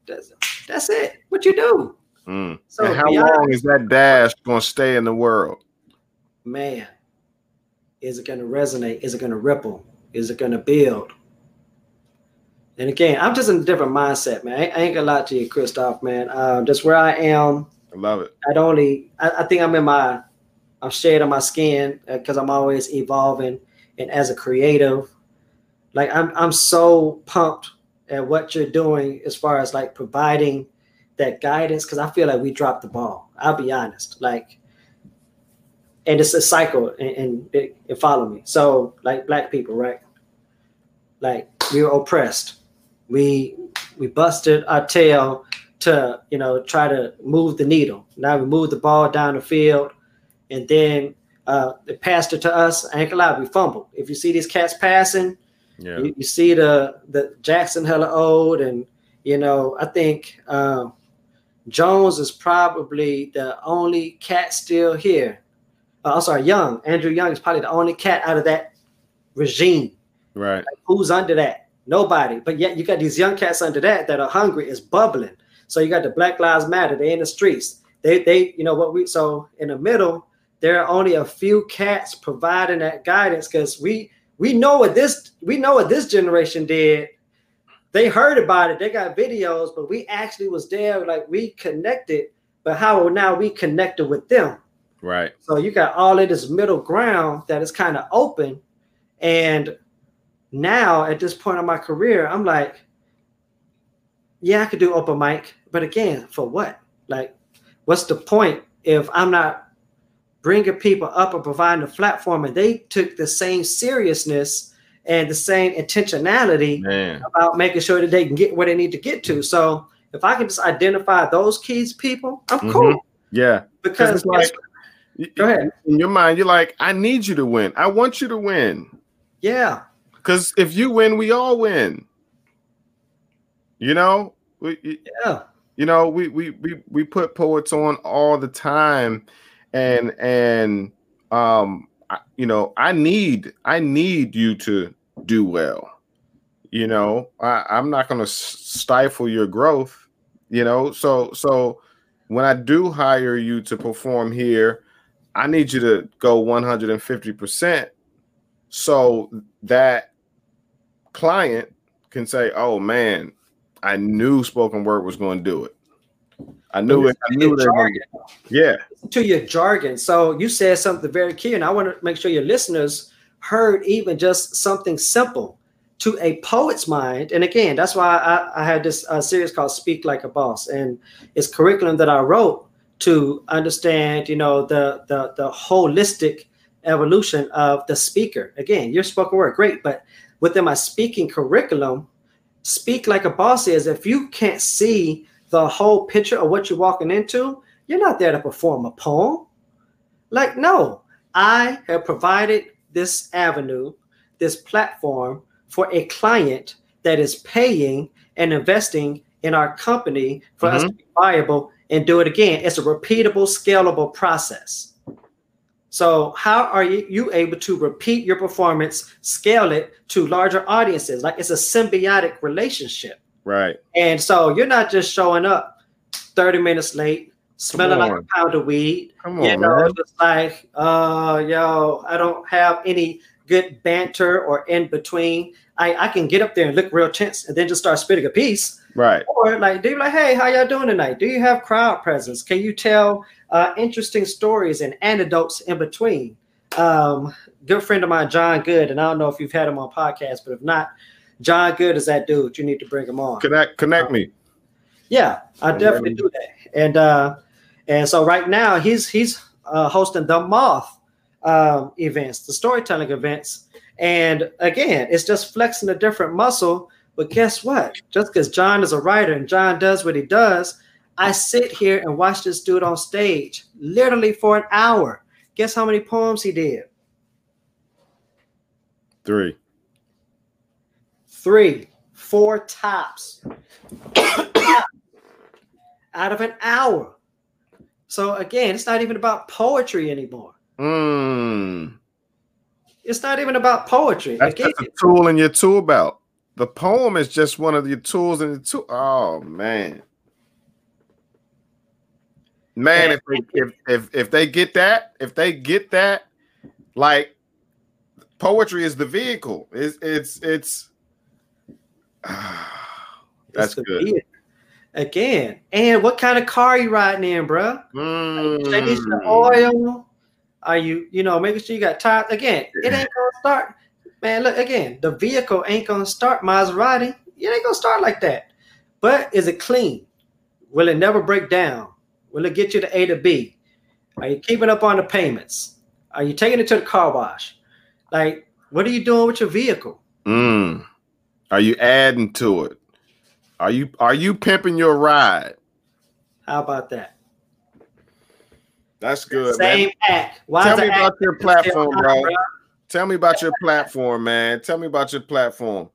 That's, that's it. What you do. mm. So and how beyond- long is that dash gonna stay in the world? man, is it going to resonate? Is it going to ripple? Is it going to build? And again, I'm just in a different mindset, man. I, ain't gonna lie to you, Christoph, man. Uh, just where I am, I love it. I'd only, I, I think I'm in my, I'm shade on my skin because I'm always evolving. And as a creative, like I'm, I'm so pumped at what you're doing as far as like providing that guidance because I feel like we dropped the ball. I'll be honest, like, and it's a cycle, and, and it, it follow me. So, like black people, right? Like we were oppressed. We we busted our tail to you know try to move the needle. Now we move the ball down the field, and then uh, they passed it to us. I ain't gonna lie, we fumbled. If you see these cats passing, Yeah. you, you see the the Jackson hella old, and you know I think um, Jones is probably the only cat still here. Uh, I'm sorry, Young Andrew Young is probably the only cat out of that regime. Right. Who's under that? Nobody. But yet you got these young cats under that that are hungry, is bubbling. So you got the Black Lives Matter. They in the streets. They they you know what we so in the middle there are only a few cats providing that guidance because we we know what this we know what this generation did. They heard about it. They got videos, but we actually was there. Like we connected. But how now we connected with them? Right. So you got all of this middle ground that is kind of open. And now at this point in my career, I'm like, yeah, I could do open mic, but again, for what? Like, what's the point if I'm not bringing people up and providing a platform and they took the same seriousness and the same intentionality Man. about making sure that they can get where they need to get to. So if I can just identify those keys people, I'm Mhm. cool. Yeah. Because like Go ahead. in your mind, you're like, I need you to win. I want you to win. yeah, Because if you win, we all win. You know, we, yeah. you know, we, we we we put poets on all the time, and and um, I, you know, I need I need you to do well. You know, I, I'm not going to stifle your growth. You know, so so when I do hire you to perform here, I need you to go 150% so that client can say, "Oh man, I knew spoken word was going to do it. I knew it. I knew that. Yeah. To your jargon. So you said something very key, and I want to make sure your listeners heard even just something simple to a poet's mind. And again, that's why I, I had this uh, series called "Speak Like a Boss," and it's curriculum that I wrote to understand, you know, the the the holistic evolution of the speaker. Again, your spoken word, great, but within my speaking curriculum, speak like a boss is if you can't see the whole picture of what you're walking into, you're not there to perform a poem. Like, no, I have provided this avenue, this platform for a client that is paying and investing in our company for mm-hmm. us to be viable and do it again. It's a repeatable, scalable process. So, how are you, you able to repeat your performance, scale it to larger audiences? Like it's a symbiotic relationship. Right. And so you're not just showing up 30 minutes late, smelling like a pound of weed. Come on, you know, man. It's like, uh, yo, I don't have any good banter or in between. I, I can get up there and look real tense and then just start spitting a piece. Right. Or like, do you like, hey, how y'all doing tonight? Do you have crowd presence? Can you tell uh, interesting stories and anecdotes in between. Um, good friend of mine, John Good, and I don't know if you've had him on podcast, but if not, John Good is that dude. You need to bring him on. Connect, connect um, me. Yeah, I definitely do that. And uh, and so right now he's he's uh, hosting the Moth um, events, the storytelling events, and again, it's just flexing a different muscle. But guess what? Just because John is a writer and John does what he does I sit here and watch this dude on stage literally for an hour. Guess how many poems he did? Three. Three, four tops out of an hour. So again, it's not even about poetry anymore. Mm. It's not even about poetry. That's again, just a tool in your tool belt. The poem is just one of your tools in the tool. Oh man. Man, if, if if if they get that, if they get that, like poetry is the vehicle. It's it's it's that's good. Vehicle. Again, and what kind of car are you riding in, bro? Mm. Are you oil? Are you, you know, making sure you got tires? Again, it ain't gonna start. Man, look again, the vehicle ain't gonna start Maserati. It ain't gonna start like that. But is it clean? Will it never break down? Will it get you to A to B? Are you keeping up on the payments? Are you taking it to the car wash? Like, what are you doing with your vehicle? Mm. Are you adding to it? Are you are you pimping your ride? How about that? That's good. Same man. act. Why Tell me about your platform, bro. Tell me about your platform, man. Tell me about your platform.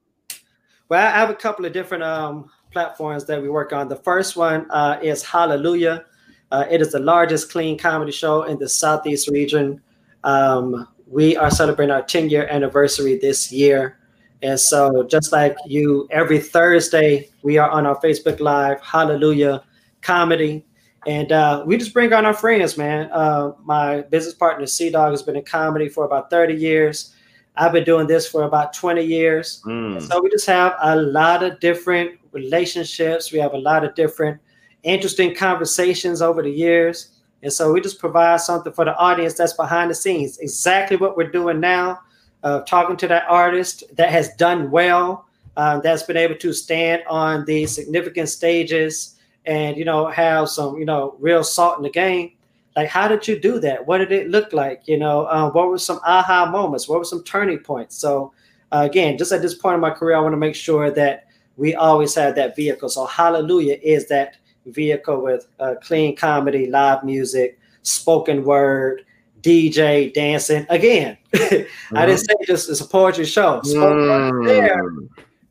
Well, I have a couple of different um, platforms that we work on. The first one uh, is Hallelujah. Uh, it is the largest clean comedy show in the Southeast region. Um, we are celebrating our 10 year anniversary this year. And so, just like you, every Thursday, we are on our Facebook Live, Hallelujah Comedy. And uh, we just bring on our friends, man. Uh, my business partner, Sea Dog, has been in comedy for about 30 years. I've been doing this for about 20 years. Mm. So, we just have a lot of different relationships. We have a lot of different interesting conversations over the years. And so we just provide something for the audience that's behind the scenes. Exactly what we're doing now, uh, talking to that artist that has done well, uh, that's been able to stand on the significant stages and, you know, have some, you know, real salt in the game. Like, how did you do that? What did it look like? You know, uh, what were some aha moments? What were some turning points? So, uh, again, just at this point in my career, I want to make sure that we always have that vehicle. So, Hallelujah is that vehicle with uh, clean comedy, live music, spoken word, DJ, dancing. Again, mm-hmm. I didn't say just it's a poetry show. Mm. there,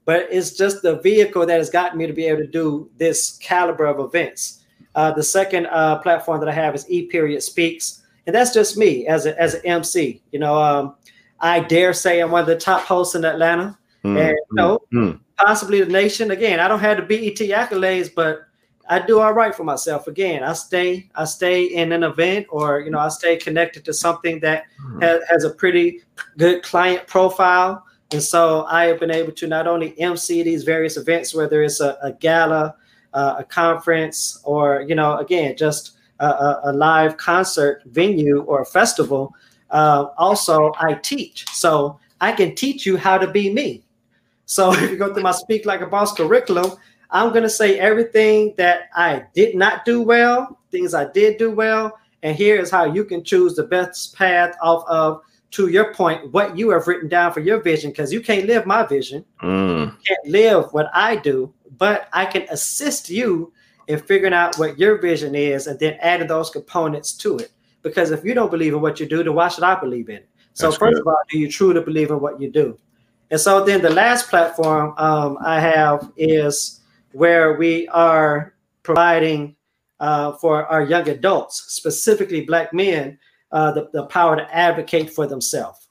but it's just the vehicle that has gotten me to be able to do this caliber of events. Uh, the second uh, platform that I have is E Period Speaks, and that's just me as a, as an MC. You know, um, I dare say I'm one of the top hosts in Atlanta, mm. and you know, mm. possibly the nation. Again, I don't have the BET accolades, but I do all right for myself. Again, I stay, I stay in an event or you know, I stay connected to something that Hmm. has, has a pretty good client profile. And so I have been able to not only MC these various events, whether it's a, a gala, uh, a conference, or you know, again, just a, a, a live concert venue or a festival. Uh, also, I teach, so I can teach you how to be me. So if you go through my Speak Like a Boss curriculum, I'm going to say everything that I did not do well, things I did do well, and here is how you can choose the best path off of, to your point, what you have written down for your vision, because you can't live my vision, Mm, can't live what I do, but I can assist you in figuring out what your vision is and then adding those components to it. Because if you don't believe in what you do, then why should I believe in it? So That's first good. of all, do you truly believe in what you do? And so then the last platform um, I have is where we are providing uh, for our young adults, specifically Black men, uh, the, the power to advocate for themselves.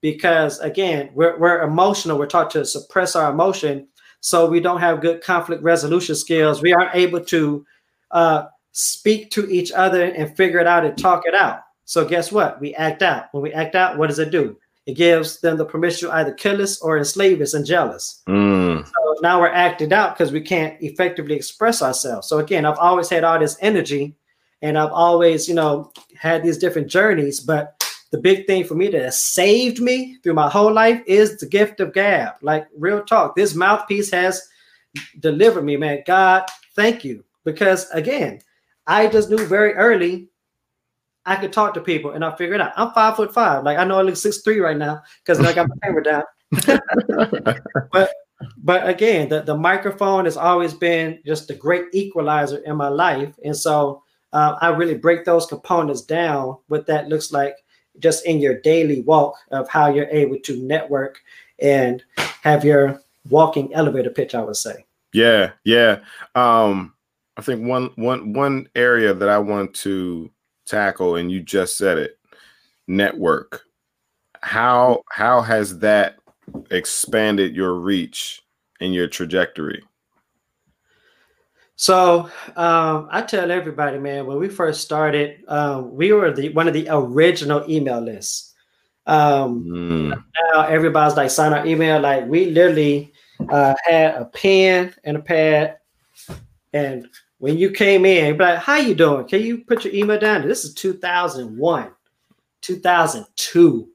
Because again, we're, we're emotional, we're taught to suppress our emotion, so we don't have good conflict resolution skills. We aren't able to uh, speak to each other and figure it out and talk it out. So guess what? We act out. When we act out, what does it do? It gives them the permission to either kill us or enslave us and jealous. mm, So now we're acted out because we can't effectively express ourselves. So again, I've always had all this energy and I've always, you know, had these different journeys. But the big thing for me that has saved me through my whole life is the gift of gab. Like real talk. This mouthpiece has delivered me, man. God, thank you. Because again, I just knew very early I could talk to people and I figure it out I'm five foot five. Like I know I look six three right now because I got my camera down. but but again, the, the microphone has always been just a great equalizer in my life. And so uh, I really break those components down, what that looks like just in your daily walk of how you're able to network and have your walking elevator pitch, I would say. Yeah, yeah. Um, I think one one one area that I want to tackle, and you just said it, network. How how has that expanded your reach and your trajectory? So um, I tell everybody, man, when we first started, um, we were the one of the original email lists. Um, Mm, now everybody's like sign our email. Like we literally uh, had a pen and a pad, and when you came in, you'd be like, "How you doing? Can you put your email down?" This is 2001, 2002.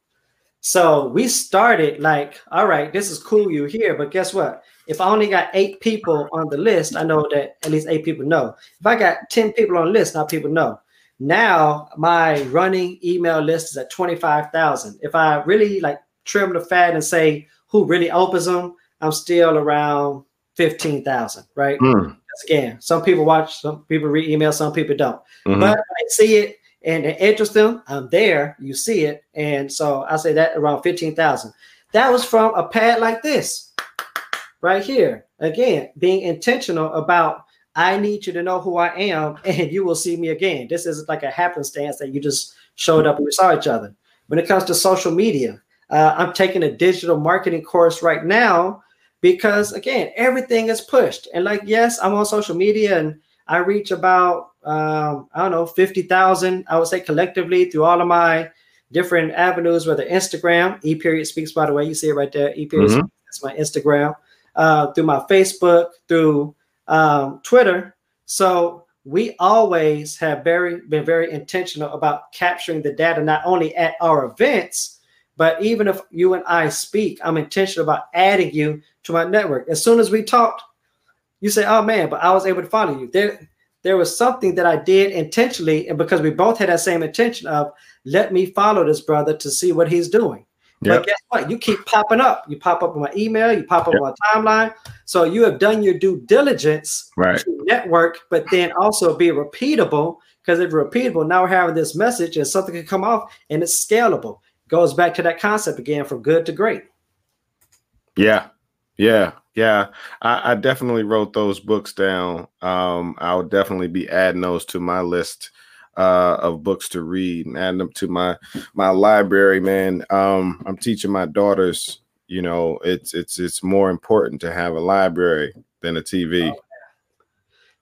So we started like, all right, this is cool, you're here, but guess what? If I only got eight people on the list, I know that at least eight people know. If I got 10 people on the list, now people know. Now my running email list is at 25,000. If I really like trim the fat and say who really opens them, I'm still around 15,000, right? mm, Again, some people watch, some people read email, some people don't. mhm. But I see it and it interests them. I'm there, you see it. And so I say that around 15,000. That was from a pad like this right here. Again, being intentional about I need you to know who I am and you will see me again. This is like a happenstance that you just showed up and we saw each other. When it comes to social media, uh, I'm taking a digital marketing course right now because, again, everything is pushed. And like, yes, I'm on social media and I reach about, um, I don't know, 50,000, I would say collectively through all of my different avenues, whether Instagram, E period speaks, by the way, you see it right there, E period Mhm. speaks, that's my Instagram, uh, through my Facebook, through um, Twitter. So we always have very been very intentional about capturing the data, not only at our events, but even if you and I speak, I'm intentional about adding you to my network. As soon as we talked, you say, "Oh man," but I was able to follow you. There, there was something that I did intentionally, and because we both had that same intention of let me follow this brother to see what he's doing. Yep. But guess what? You keep popping up. You pop up on my email. You pop up on my timeline. So you have done your due diligence Right. to network, but then also be repeatable. Because if repeatable, now we're having this message and something can come off and it's scalable. Goes back to that concept again from good to great. Yeah, yeah, yeah. I, I definitely wrote those books down. Um, I'll definitely be adding those to my list uh, of books to read and adding them to my my library. Man, um, I'm teaching my daughters. You know, it's it's it's more important to have a library than a TV.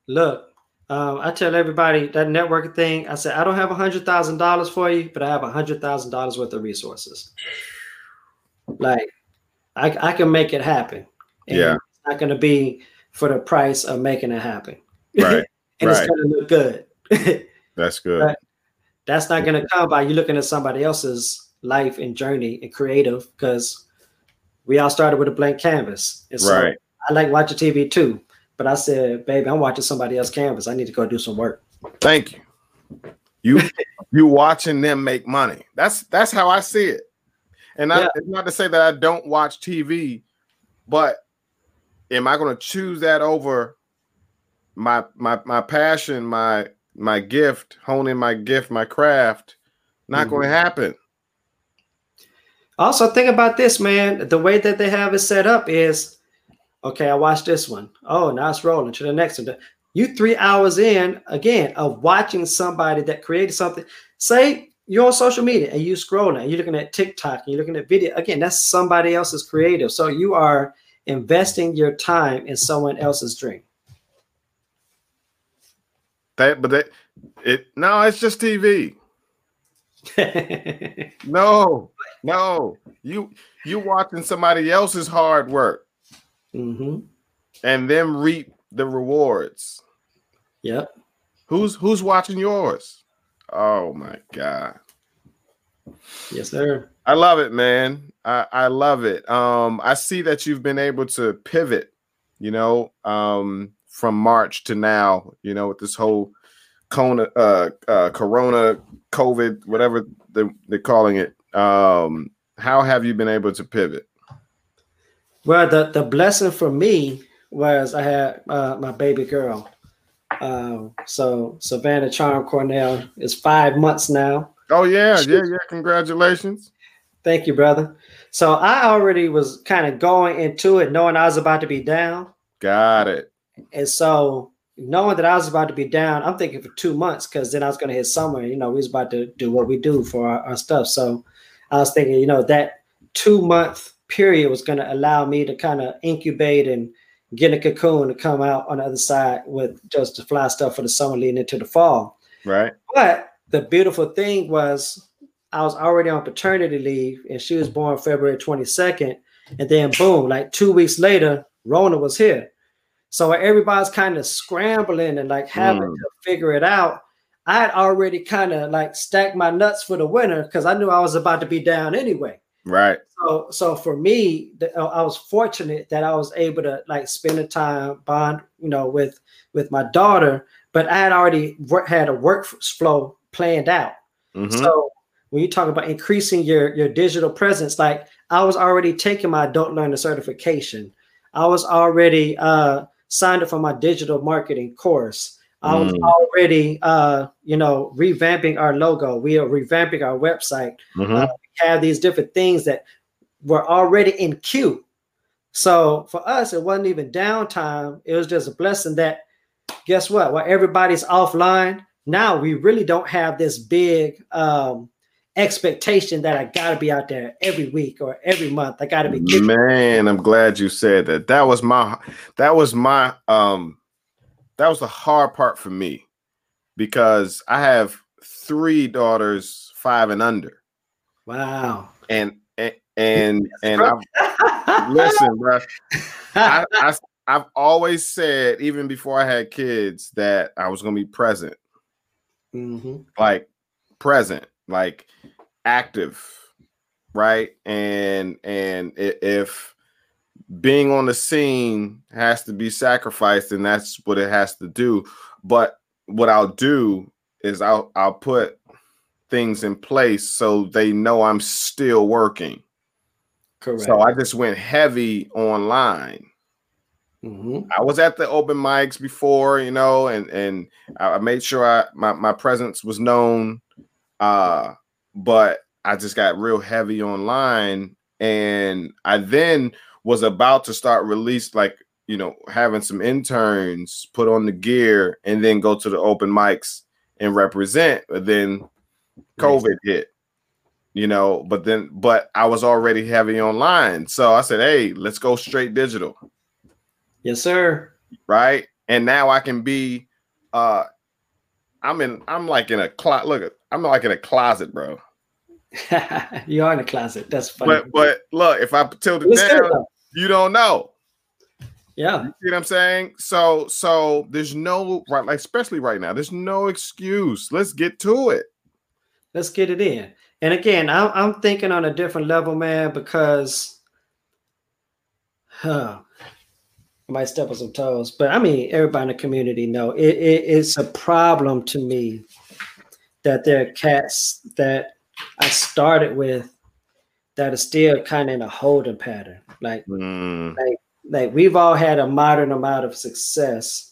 Look, Um, I tell everybody that networking thing. I said I don't have a hundred thousand dollars for you, but I have a hundred thousand dollars worth of resources. Like, I, I can make it happen. And Yeah. it's not going to be for the price of making it happen. Right. and it's going to look good. That's good. Right. That's not going to come by you looking at somebody else's life and journey and creative because we all started with a blank canvas. And so Right. I like watching TV too, but I said, baby, I'm watching somebody else canvas. I need to go do some work. Thank you. You you watching them make money. That's that's how I see it. And I, Yeah. it's not to say that I don't watch TV, but am I going to choose that over my my my passion, my my gift, honing my gift, my craft? Not going to mm-hmm. happen. Also, think about this, man. The way that they have it set up is okay, I watched this one. Oh, now it's rolling to the next one. You three hours in again of watching somebody that created something. Say you're on social media and you scrolling and you're looking at TikTok and you're looking at video. Again, that's somebody else's creative. So you are investing your time in someone else's dream. That but that it no, it's just TV. No, no. You you watching somebody else's hard work hmm and them reap the rewards. Yep. Who's who's watching yours? Oh my god. Yes, sir. I love it, man. I, I love it. Um, I see that you've been able to pivot, you know, um, from March to now, you know, with this whole Kona, uh, uh, Corona, COVID, whatever they, they're calling it. Um, how have you been able to pivot? Well, the, the blessing for me was I had uh, my baby girl. Um, so Savannah Charm Cornell is five months now. Oh yeah, yeah, yeah. Congratulations. Thank you, brother. So I already was kind of going into it knowing I was about to be down. Got it. And so knowing that I was about to be down, I'm thinking for two months because then I was going to hit summer. You know, we was about to do what we do for our, our stuff. So I was thinking, you know, that two month period was going to allow me to kind of incubate and get a cocoon to come out on the other side with just the fly stuff for the summer leading into the fall. Right. But the beautiful thing was I was already on paternity leave and she was born February 22nd. And then boom, like two weeks later, Rona was here. So everybody's kind of scrambling and like having Mm. to figure it out. I had already kind of like stacked my nuts for the winter because I knew I was about to be down anyway. Right. So, so for me, the, uh, I was fortunate that I was able to like spend the time bond, you know, with with my daughter. But I had already work, had a workflow planned out. Mhm. So when you talk about increasing your your digital presence, like I was already taking my adult learner certification. I was already uh, signed up for my digital marketing course. I was Mm. already, uh, you know, revamping our logo. We are revamping our website Mhm. Have these different things that were already in queue. So for us, it wasn't even downtime. It was just a blessing that guess what? While everybody's offline, now we really don't have this big um expectation that I gotta be out there every week or every month. I gotta be kicking Man, I'm glad you said that. That was my that was my um that was the hard part for me because I have three daughters, five and under. Wow. And and and, and I've listen, bro. I, I I've always said, even before I had kids, that I was gonna be present, Mhm. like present, like active, right? And and if being on the scene has to be sacrificed, then that's what it has to do. But what I'll do is I'll I'll put things in place so they know I'm still working. Correct. So I just went heavy online. Mhm. I was at the open mics before, you know, and and I I made sure I my, my presence was known. Uh, but I just got real heavy online, and I then was about to start release like you know having some interns put on the gear and then go to the open mics and represent. But then COVID hit, you know. But then, but I was already heavy online, so I said, "Hey, let's go straight digital." Yes, sir. right? And now I can be uh I'm in I'm like in a closet. Look, I'm like in a closet, bro. you are in a closet. That's funny. But but look, if I tilt it good, down, you don't know. yeah. You see what I'm saying? So so there's no right, like especially right now, there's no excuse. Let's get to it. Let's get it in. And again, I'm, I'm thinking on a different level, man, because huh, I might step on some toes, but I mean, everybody in the community know it, it, it's a problem to me that there are cats that I started with that are still kind of in a holding pattern. Like, Mm, like we've all had a modern amount of success,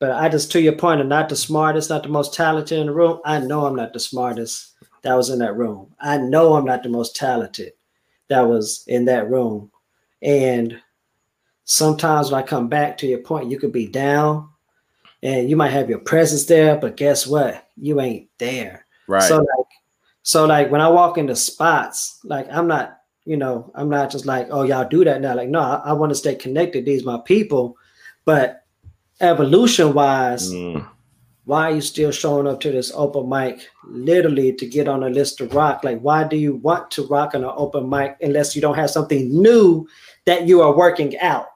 but I just to your point, I'm not the smartest, not the most talented in the room. I know I'm not the smartest that was in that room. I know I'm not the most talented that was in that room. And sometimes when I come back to your point, you could be down and you might have your presence there, but guess what? You ain't there. right. So like, so like when I walk into spots, like I'm not, you know, I'm not just like, oh y'all do that now. Like, no, I, I want to stay connected. These my people, but evolution wise, Mm, why are you still showing up to this open mic literally to get on a list to rock? Like, why do you want to rock on an open mic unless you don't have something new that you are working out?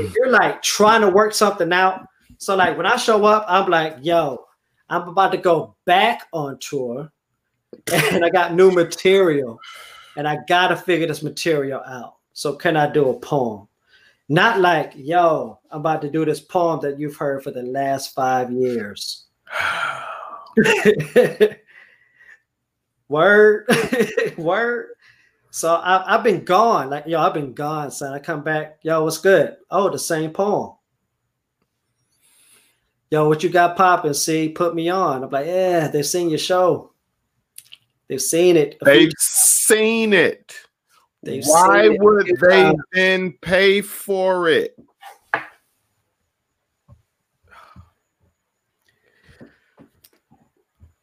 If you're like trying to work something out, so like when I show up, I'm like, yo, I'm about to go back on tour and I got new material and I gotta figure this material out. So can I do a poem? Not like, yo, I'm about to do this poem that you've heard for the last five years. Word, word. So I, I've been gone. Like, yo, I've been gone, son. I come back. Yo, what's good? Oh, the same poem. Yo, what you got popping? See, put me on. I'm like, yeah, they've seen your show. They've seen it. They've seen it. They've Why seen it a would they times. then pay for it?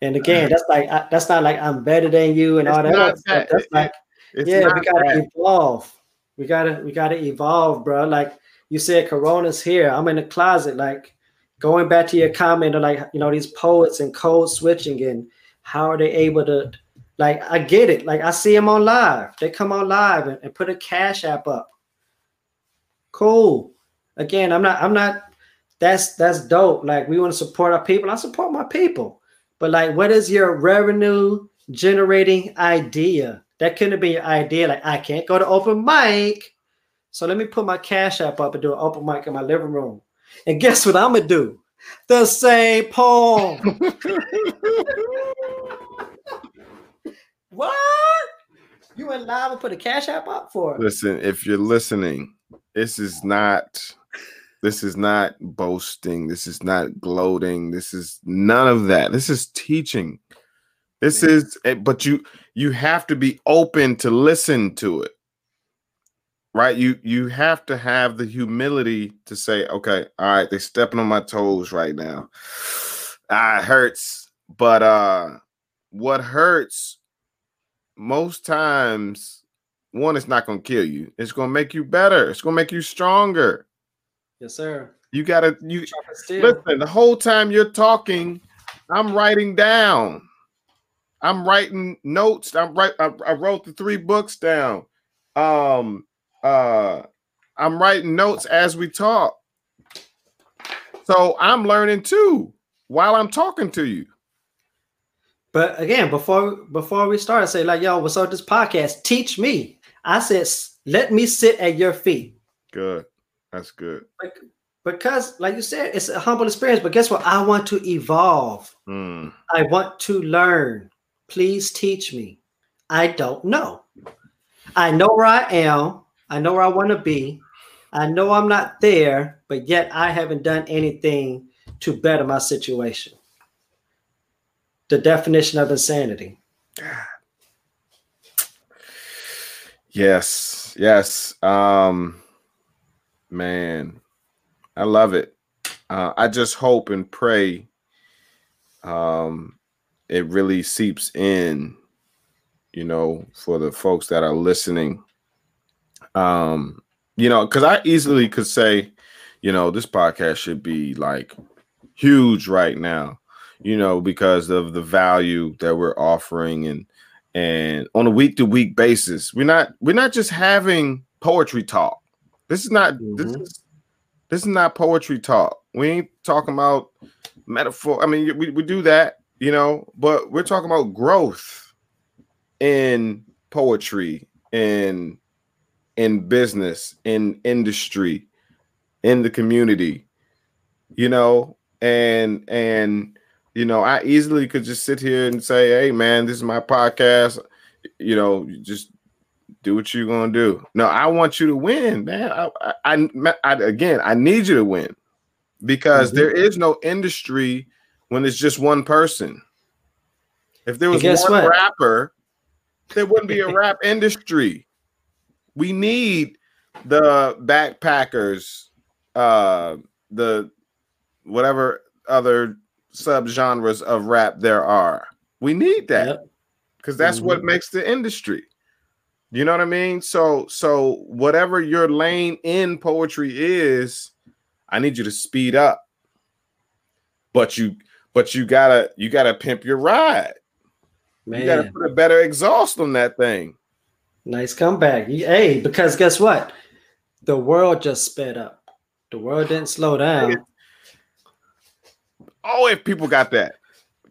And again, that's like I, that's not like I'm better than you and It's all that. other stuff. That's like It's yeah, we gotta that. evolve. We gotta we gotta evolve, bro. Like you said, Corona's here. I'm in the closet. Like going back to your comment of like you know these poets and code switching and how are they able to like I get it. Like I see them on live. They come on live and, and put a cash app up. Cool. Again, I'm not. I'm not. That's that's dope. Like we want to support our people. I support my people. But like, what is your revenue generating idea? That couldn't be your idea. Like, I can't go to open mic. So let me put my cash app up and do an open mic in my living room. And guess what I'm gonna do? The same poem. what? You went live and put a cash app up for it? Listen, if you're listening, this is not this is not boasting, this is not gloating, this is none of that. This is teaching. This Man. is eh, but you you have to be open to listen to it. Right? You you have to have the humility to say, okay, all right, they're stepping on my toes right now. Ah, it hurts. But uh what hurts most times one it's not going to kill you. It's going to make you better. It's going to make you stronger. Yes, sir. you got to you Sharp as steel. listen the whole time you're talking i'm writing down. I'm writing notes. I'm right I, I wrote the three books down. Um uh i'm writing notes as we talk. So i'm learning too while i'm talking to you But again, before before we start, I say like, yo, what's up with this podcast? Teach me. I said, let me sit at your feet. good that's good Like, because, like you said, it's a humble experience. But guess what? I want to evolve. Mm, I want to learn. Please teach me. I don't know. I know where I am. I know where I want to be. I know I'm not there, but yet I haven't done anything to better my situation. The definition of insanity. Yes, yes. Um man, I love it. Uh, I just hope and pray um it really seeps in, you know, for the folks that are listening. Um, you know, because I easily could say, you know, this podcast should be like huge right now, you know, because of the value that we're offering and and on a week to week basis. We're not we're not just having poetry talk. This is not mm-hmm. this is this is not poetry talk. We ain't talking about metaphor. I mean, we, we do that, you know, but we're talking about growth in poetry, in in business, in industry, in the community, you know, and and you know, I easily could just sit here and say, "Hey, man, this is my podcast." You know, just do what you're gonna do. No, I want you to win, man. I, I, I again, I need you to win because mm-hmm. there is no industry when it's just one person. If there was one what? rapper, there wouldn't be a rap industry. We need the backpackers, uh, the whatever other subgenres of rap there are. We need that because yep. that's mm-hmm. what makes the industry. You know what I mean? So, so whatever your lane in poetry is, I need you to speed up. But you, but you gotta, you gotta pimp your ride. Man. You gotta put a better exhaust on that thing. Nice comeback. Hey, because guess what? The world just sped up. The world didn't slow down. Oh, if people got that.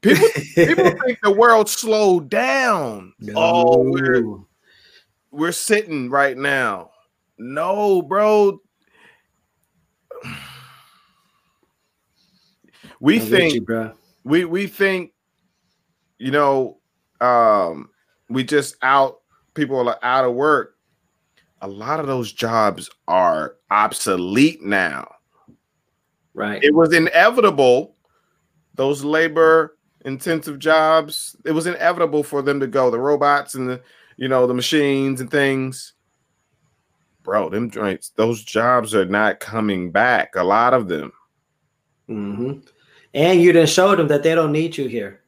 People, people think the world slowed down. No. Oh, we're, we're sitting right now. No, bro. We think, you, bro. we we think, you know, um, we just out people are out of work. A lot of those jobs are obsolete now. Right. It was inevitable those labor intensive jobs, it was inevitable for them to go. The robots and the you know the machines and things. Bro, them joints, those jobs are not coming back. A lot of them. Mm-hmm. And you didn't show them that they don't need you here.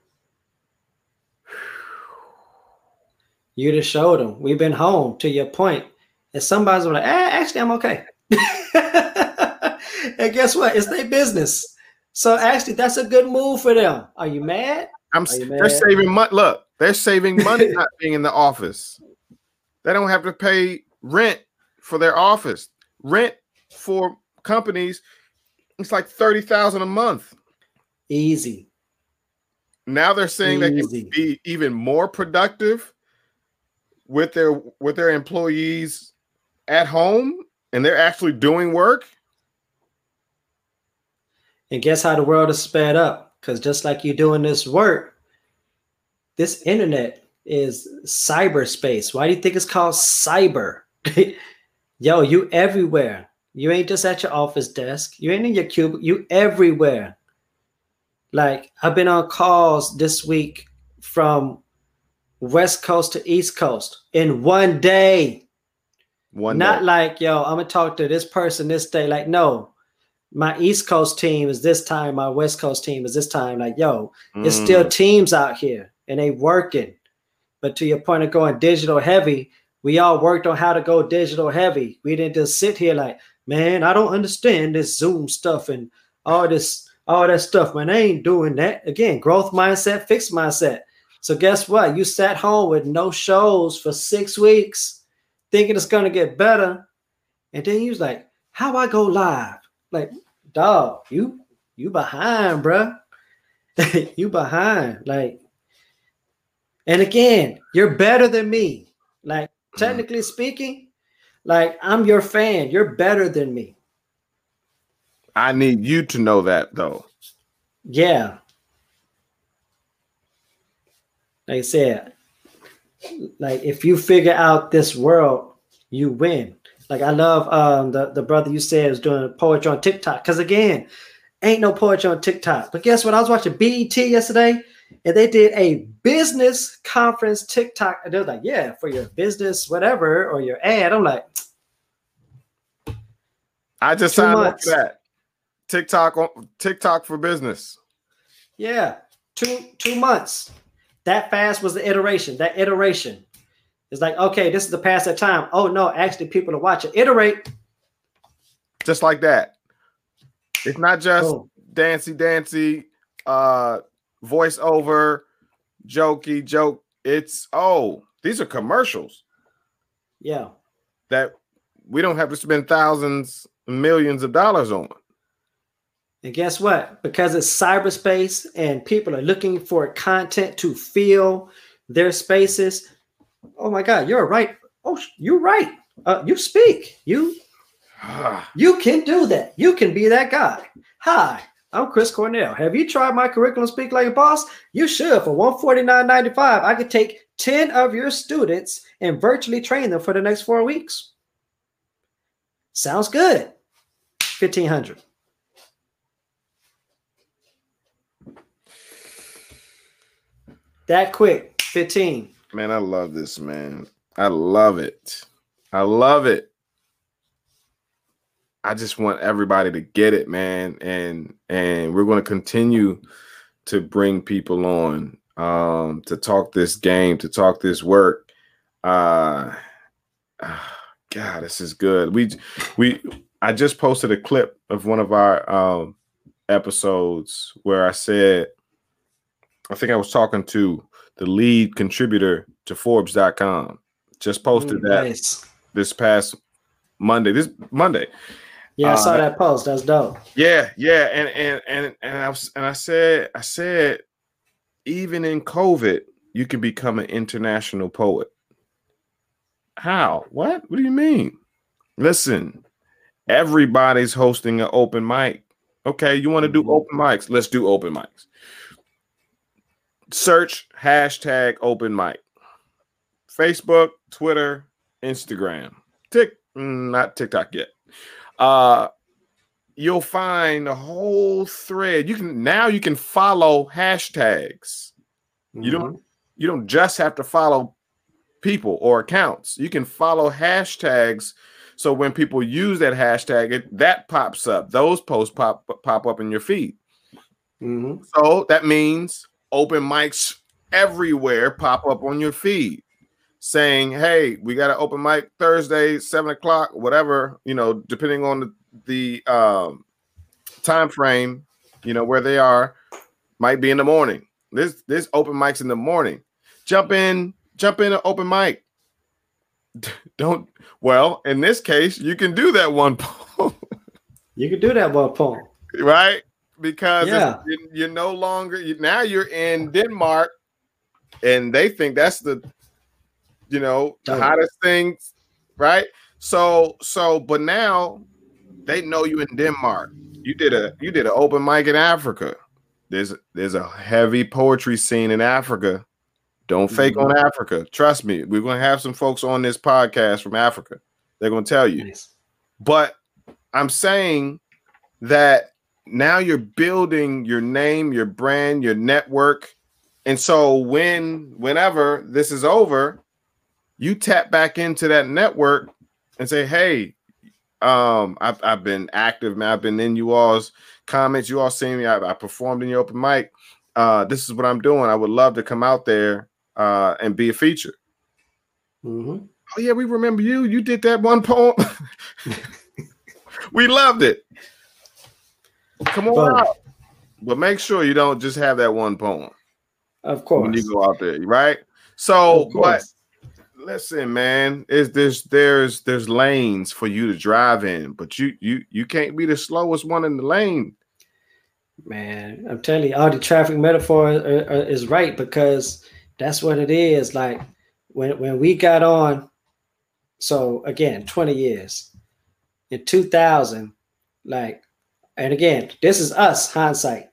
You just showed them. We've been home to your point. And somebody's like, eh, actually, I'm okay. and guess what? It's their business. So actually, that's a good move for them. Are you mad? I'm. You they're saving money. Look, they're saving money not being in the office. They don't have to pay rent for their office. Rent for companies, it's like thirty thousand a month. Easy. Now they're saying Easy. they can be even more productive with their with their employees at home, and they're actually doing work. And guess how the world is sped up? Because just like you're doing this work, this internet is cyberspace. Why do you think it's called cyber? Yo, you everywhere. You ain't just at your office desk. You ain't in your cube. You everywhere. Like I've been on calls this week from West Coast to East Coast in one day. One Not day. like, yo, I'm gonna talk to this person this day. Like, no, my East Coast team is this time, my West Coast team is this time. Like, yo, mm. it's still mm. teams out here and they working. But to your point of going digital heavy, we all worked on how to go digital heavy. We didn't just sit here like, man, I don't understand this Zoom stuff and all this, all that stuff. Man, I ain't doing that. Again, growth mindset, fixed mindset. So guess what? You sat home with no shows for six weeks, thinking it's gonna get better, and then you was like, "How I go live?" Like, dog, you you behind, bro. you behind. Like, and again, you're better than me. Like, mm-hmm. technically speaking, like I'm your fan. You're better than me. I need you to know that though. Yeah. Like I said, like if you figure out this world, you win. Like I love um, the the brother you said was doing poetry on TikTok because again, ain't no poetry on TikTok. But guess what? I was watching BET yesterday, and they did a business conference TikTok, and they're like, "Yeah, for your business, whatever, or your ad." I'm like, I just signed up for that TikTok on TikTok for business. Yeah, two two months. That fast was the iteration. That iteration. It's like, okay, this is the past of time. Oh no, actually, people are watching. Iterate. Just like that. It's not just dancy dancy, uh, voiceover, jokey joke. It's oh, these are commercials Yeah. that we don't have to spend thousands, millions of dollars on. And guess what? Because it's cyberspace and people are looking for content to fill their spaces. Oh my God, you're right. Oh, you're right. Uh, you speak. You you can do that. You can be that guy. Hi, I'm Chris Cornell. Have you tried my curriculum Speak Like a Boss? You should. For $149.95, I could take 10 of your students and virtually train them for the next four weeks. Sounds good. 1500 That quick. 15. Man, I love this, man. I love it. I love it. I just want everybody to get it, man. And and we're going to continue to bring people on um to talk this game, to talk this work. Uh God, this is good. We we I just posted a clip of one of our um episodes where I said I think I was talking to the lead contributor to Forbes.com. Just posted Mm, that Nice. this past Monday. This Monday. Yeah, I saw Uh, that post. That's dope. Yeah, yeah, and and and and I was and I said I said even in COVID you can become an international poet. How? What? What do you mean? Listen, everybody's hosting an open mic. Okay, you want to do Mhm. open mics? Let's do open mics. Search hashtag open mic. Facebook, Twitter, Instagram, Tik, mm, not TikTok yet. Uh, you'll find a whole thread. You can now you can follow hashtags. You don't you don't just have to follow people or accounts. You can follow hashtags. So when people use that hashtag, it that pops up. Those posts pop pop up in your feed. Mhm. So that means open mics everywhere pop up on your feed saying, Hey, we got an open mic Thursday, seven o'clock, whatever, you know, depending on the, the um, time frame, you know, where they are, might be in the morning. This this open mics in the morning. Jump in, jump in an open mic. Don't well, in this case, you can do that one poem You can do that one poem. right? Because Yeah. you- you're no longer now you're in Denmark, and they think that's the you know the hottest thing, right? So so, but now they know you in Denmark. You did a you did an open mic in Africa. There's there's a heavy poetry scene in Africa. Don't fake Mhm. on Africa. Trust me, we're gonna have some folks on this podcast from Africa. They're gonna tell you. Nice. But I'm saying that now you're building your name, your brand, your network. And so when whenever this is over, you tap back into that network and say, "Hey, um, I've, I've been active, man. I've been in you all's comments. You all seen me. I, I performed in your open mic. Uh, this is what I'm doing. I would love to come out there uh, and be a feature. Mhm. Oh yeah, we remember you. You did that one poem. we loved it. Come on Boom. out. But make sure you don't just have that one poem Of course. when you go out there, right? So, but listen, man, is there's there's there's lanes for you to drive in, but you you you can't be the slowest one in the lane. Man, I'm telling you, all the traffic metaphor are- are- is right because that's what it is. Like when when we got on, so again, 20 years in 2000, like, and again, this is us hindsight.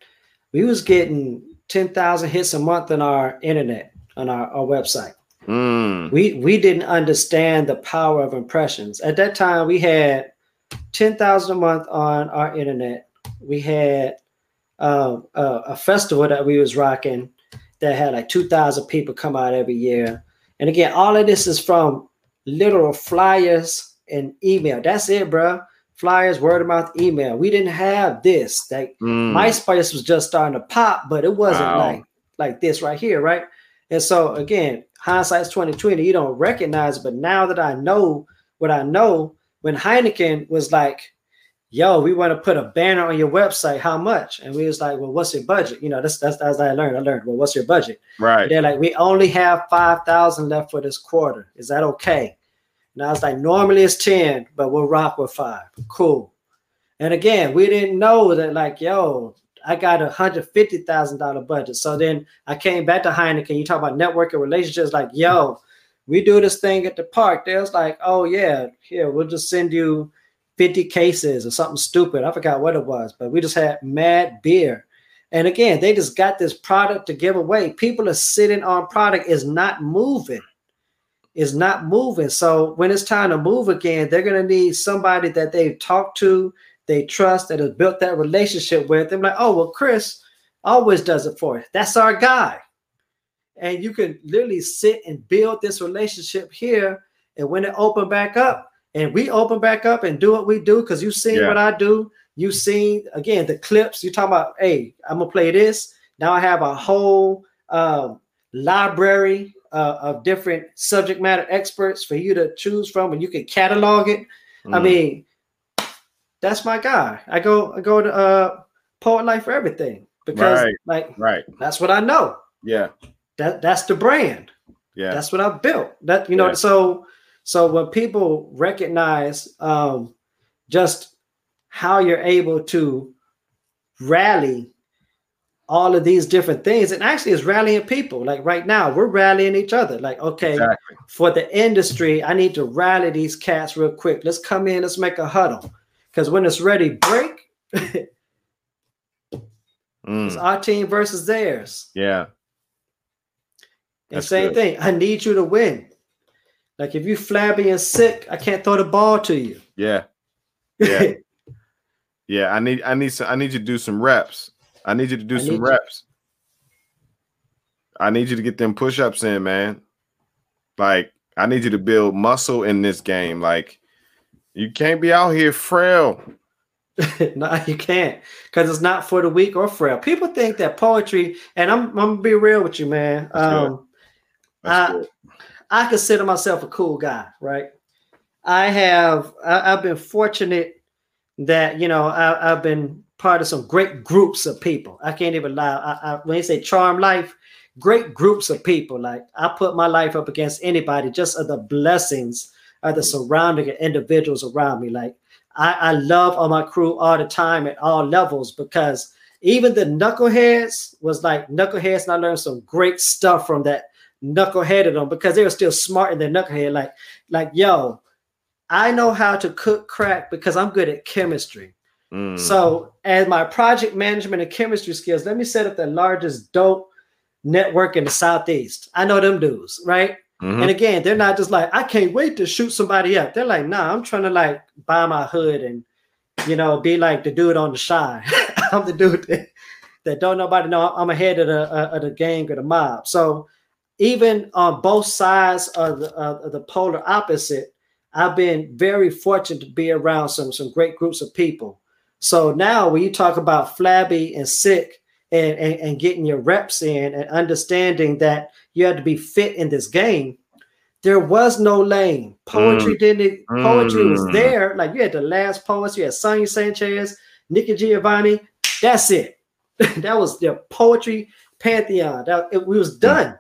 We was getting 10,000 hits a month on our internet on our, our website. Mm. We we didn't understand the power of impressions. At that time, we had 10,000 a month on our internet. We had um, a, a festival that we was rocking that had like 2,000 people come out every year. And again, all of this is from literal flyers and email. That's it, bro. Flyers, word of mouth, email. We didn't have this. Like Mm. MySpace was just starting to pop, but it wasn't Wow. like like this right here, right? And so again, hindsight's 2020, you don't recognize, but now that I know what I know, when Heineken was like, yo, we want to put a banner on your website. How much? And we was like, well, what's your budget? You know, that's that's as I learned. I learned, well, what's your budget? Right. They're like, we only have five thousand left for this quarter. Is that okay? And I was like, normally it's ten, but we'll rock with five. Cool. And again, we didn't know that, like, yo, I got a hundred fifty thousand dollar budget. So then I came back to Heineken. You talk about networking relationships, like, yo, we do this thing at the park. There's like, oh yeah, here we'll just send you 50 cases or something stupid. I forgot what it was, but we just had mad beer. And again, they just got this product to give away. People are sitting on product is not moving. Is not moving. So when it's time to move again, they're gonna need somebody that they've talked to, they trust, that has built that relationship with. They're like, oh well, Chris always does it for us. That's our guy. And you can literally sit and build this relationship here. And when it open back up, and we open back up and do what we do, because you've seen Yeah. what I do. You've seen again the clips. You talk about, hey, I'm gonna play this. Now I have a whole um, library uh, of different subject matter experts for you to choose from, and you can catalog it. I Mm. mean, that's my guy. I go, I go to uh, Poet Life for everything because, Right. like, right. that's what I know. Yeah. That that's the brand. Yeah. That's what I built. That you know, Yeah. so so when people recognize um just how you're able to rally all of these different things, and actually it's rallying people. Like right now, we're rallying each other. Like, okay, Exactly. for the industry, I need to rally these cats real quick. Let's come in, let's make a huddle. Because when it's ready, break, Mm. it's our team versus theirs. Yeah. And same good. thing. I need you to win. Like if you flabby and sick, I can't throw the ball to you. Yeah. Yeah. Yeah. I need I need some I need you to do some reps. I need you to do I some need you- reps. I need you to get them push-ups in, man. Like I need you to build muscle in this game. Like you can't be out here frail. no, you can't, because it's not for the weak or frail. People think that poetry, and I'm, I'm gonna be real with you, man. Um, I- good. I consider myself a cool guy, right? I have I, I've been fortunate that you know I, I've been part of some great groups of people. I can't even lie. I, I, when you say charm life, great groups of people. Like I put my life up against anybody, just of the blessings of the surrounding individuals around me. Like I, I love all my crew all the time at all levels because even the knuckleheads was like knuckleheads, and I learned some great stuff from that knuckleheaded them because they were still smart in their knucklehead. Like, like, yo, I know how to cook crack because I'm good at chemistry. Mm. So, as my project management and chemistry skills, let me set up the largest dope network in the southeast. I know them dudes, right? Mhm. And again, they're not just like, I can't wait to shoot somebody up. They're like, nah, I'm trying to like buy my hood and you know, be like the dude on the shine. I'm the dude that, that don't nobody know I'm ahead of the uh, of the gang or the mob. So even on both sides of the of the polar opposite, I've been very fortunate to be around some some great groups of people. So now when you talk about flabby and sick and, and, and getting your reps in and understanding that you had to be fit in this game, there was no lane. Poetry didn't poetry was Mm. there. Like you had the last poets, you had Sonia Sanchez, Nikki Giovanni. That's it. that was their poetry pantheon. That it, we was done.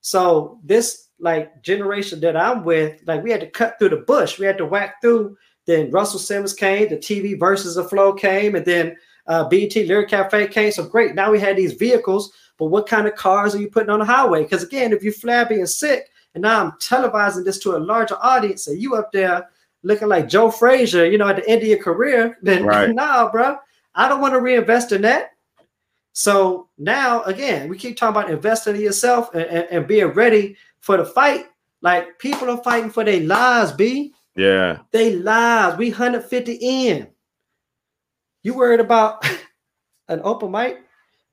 So this like generation that I'm with, like we had to cut through the bush. We had to whack through. Then Russell Simmons came, the TV versus the flow came, and then uh, BET Lyric Cafe came. So great. Now we had these vehicles, but what kind of cars are you putting on the highway? Because again, if you're flabby and sick, and now I'm televising this to a larger audience, and you up there looking like Joe Frazier, you know, at the end of your career, then Right. nah, bro, I don't want to reinvest in that. So now again, we keep talking about investing in yourself and, and, and being ready for the fight. Like people are fighting for their lives, B. Yeah. They lives. We 150 in. You worried about an open mic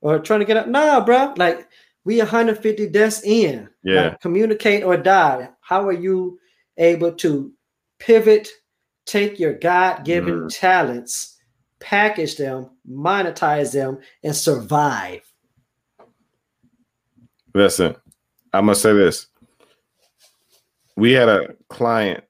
or trying to get up? Nah, bro. Like we 150 deaths in. Yeah. Like, communicate or die. How are you able to pivot, take your God-given Mhm. talents, package them, monetize them, and survive? Listen, I must say this. We had a client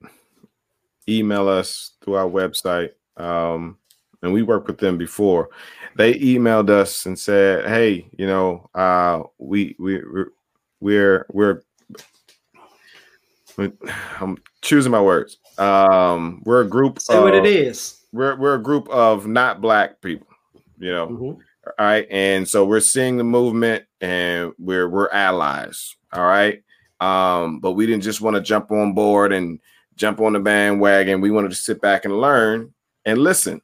email us through our website. Um, and we worked with them before. They emailed us and said, "Hey, you know, uh, we we we're we're, we're I'm choosing my words. Um, we're a group. Say of, what it is. We're we're a group of not black people. You know, mm-hmm. all right, and so we're seeing the movement, and we're we're allies. All right, um, but we didn't just want to jump on board and jump on the bandwagon. We wanted to sit back and learn and listen.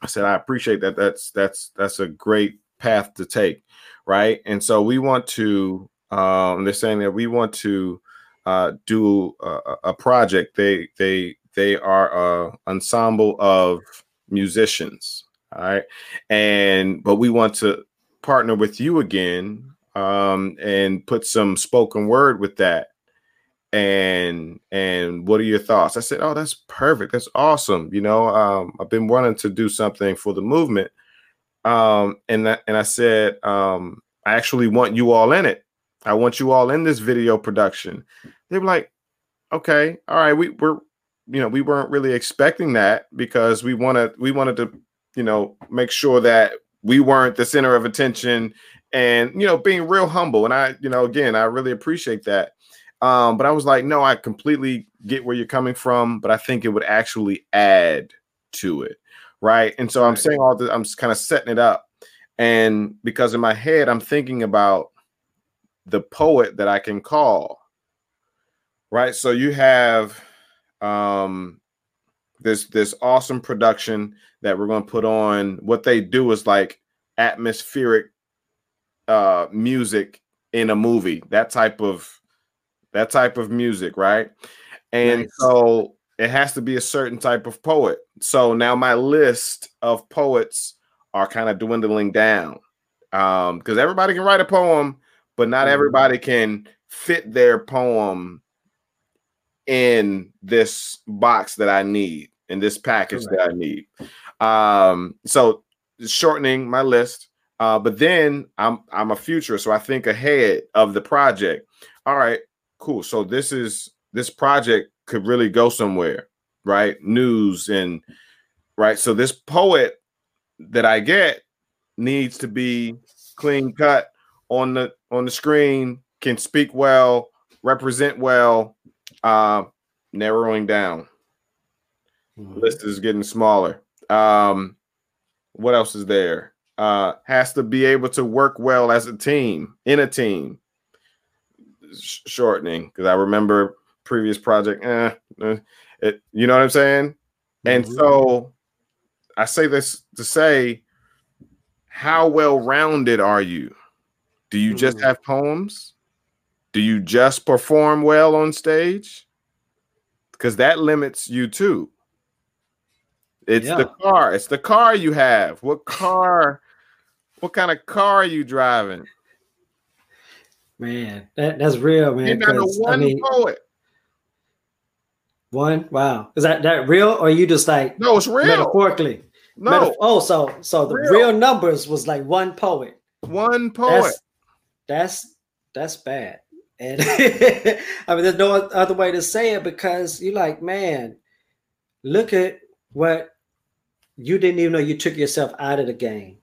I said, I appreciate that. That's that's that's a great path to take, right? And so we want to. Um, they're saying that we want to uh, do a, a, project. They they they are a ensemble of musicians, all right, and but we want to partner with you again um, and put some spoken word with that. And and what are your thoughts? I said, oh, that's perfect. That's awesome. You know, um, I've been wanting to do something for the movement. Um, and that, and I said, um, I actually want you all in it. I want you all in this video production. They were like, okay, all right, we, we're, you know, we weren't really expecting that because we wanted, we wanted to, you know, make sure that we weren't the center of attention and, you know, being real humble. And I, you know, again, I really appreciate that. Um, but I was like, no, I completely get where you're coming from, but I think it would actually add to it. Right. And so I'm saying all this, I'm kind of setting it up. And because in my head, I'm thinking about the poet that I can call. Right. So you have um this this awesome production that we're going to put on. What they do is like atmospheric uh music in a movie. That type of that type of music, right? And nice. so it has to be a certain type of poet. So now my list of poets are kind of dwindling down. Um, because everybody can write a poem, but not mm-hmm. everybody can fit their poem in this box that I need, in this package that I need. Um, so shortening my list. Uh, but then I'm I'm a futurist, so I think ahead of the project. All right, cool. So this is this project could really go somewhere, right? News and right. So this poet that I get needs to be clean cut on the on the screen, can speak well, represent well, uh, narrowing down. Mm-hmm. List is getting smaller. Um, what else is there? Uh, has to be able to work well as a team in a team. Sh- shortening because I remember previous project. Eh, eh, it, you know what I'm saying? Mm-hmm. And so I say this to say, how well rounded are you? Do you just mm. have poems? Do you just perform well on stage? Because that limits you too. It's yeah. the car. It's the car you have. What car? what kind of car are you driving? Man, that, that's real, man. You're not a one I mean, poet. One, wow. Is that that real, or you just like no? It's real. Metaphorically. No. Metaf- oh, so so the real. real. numbers was like one poet. One poet. That's, that's that's bad. And I mean, there's no other way to say it because you're like, man, look at what you didn't even know you took yourself out of the game.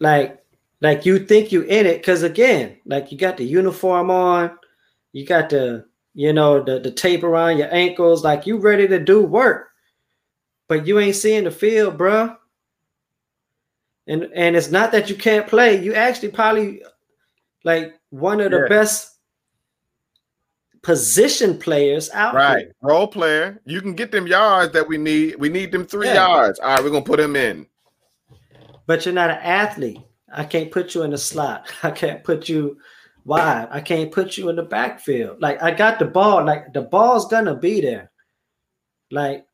Like, like you think you in it because again, like you got the uniform on, you got the you know the the tape around your ankles, like you ready to do work, but you ain't seeing the field, bruh. And and it's not that you can't play. You actually probably like one of the yeah. best position players out right here. role player you can get them yards that we need we need them three yeah. yards all right we're gonna put them in but you're not an athlete i can't put you in the slot i can't put you wide i can't put you in the backfield like i got the ball like the ball's gonna be there like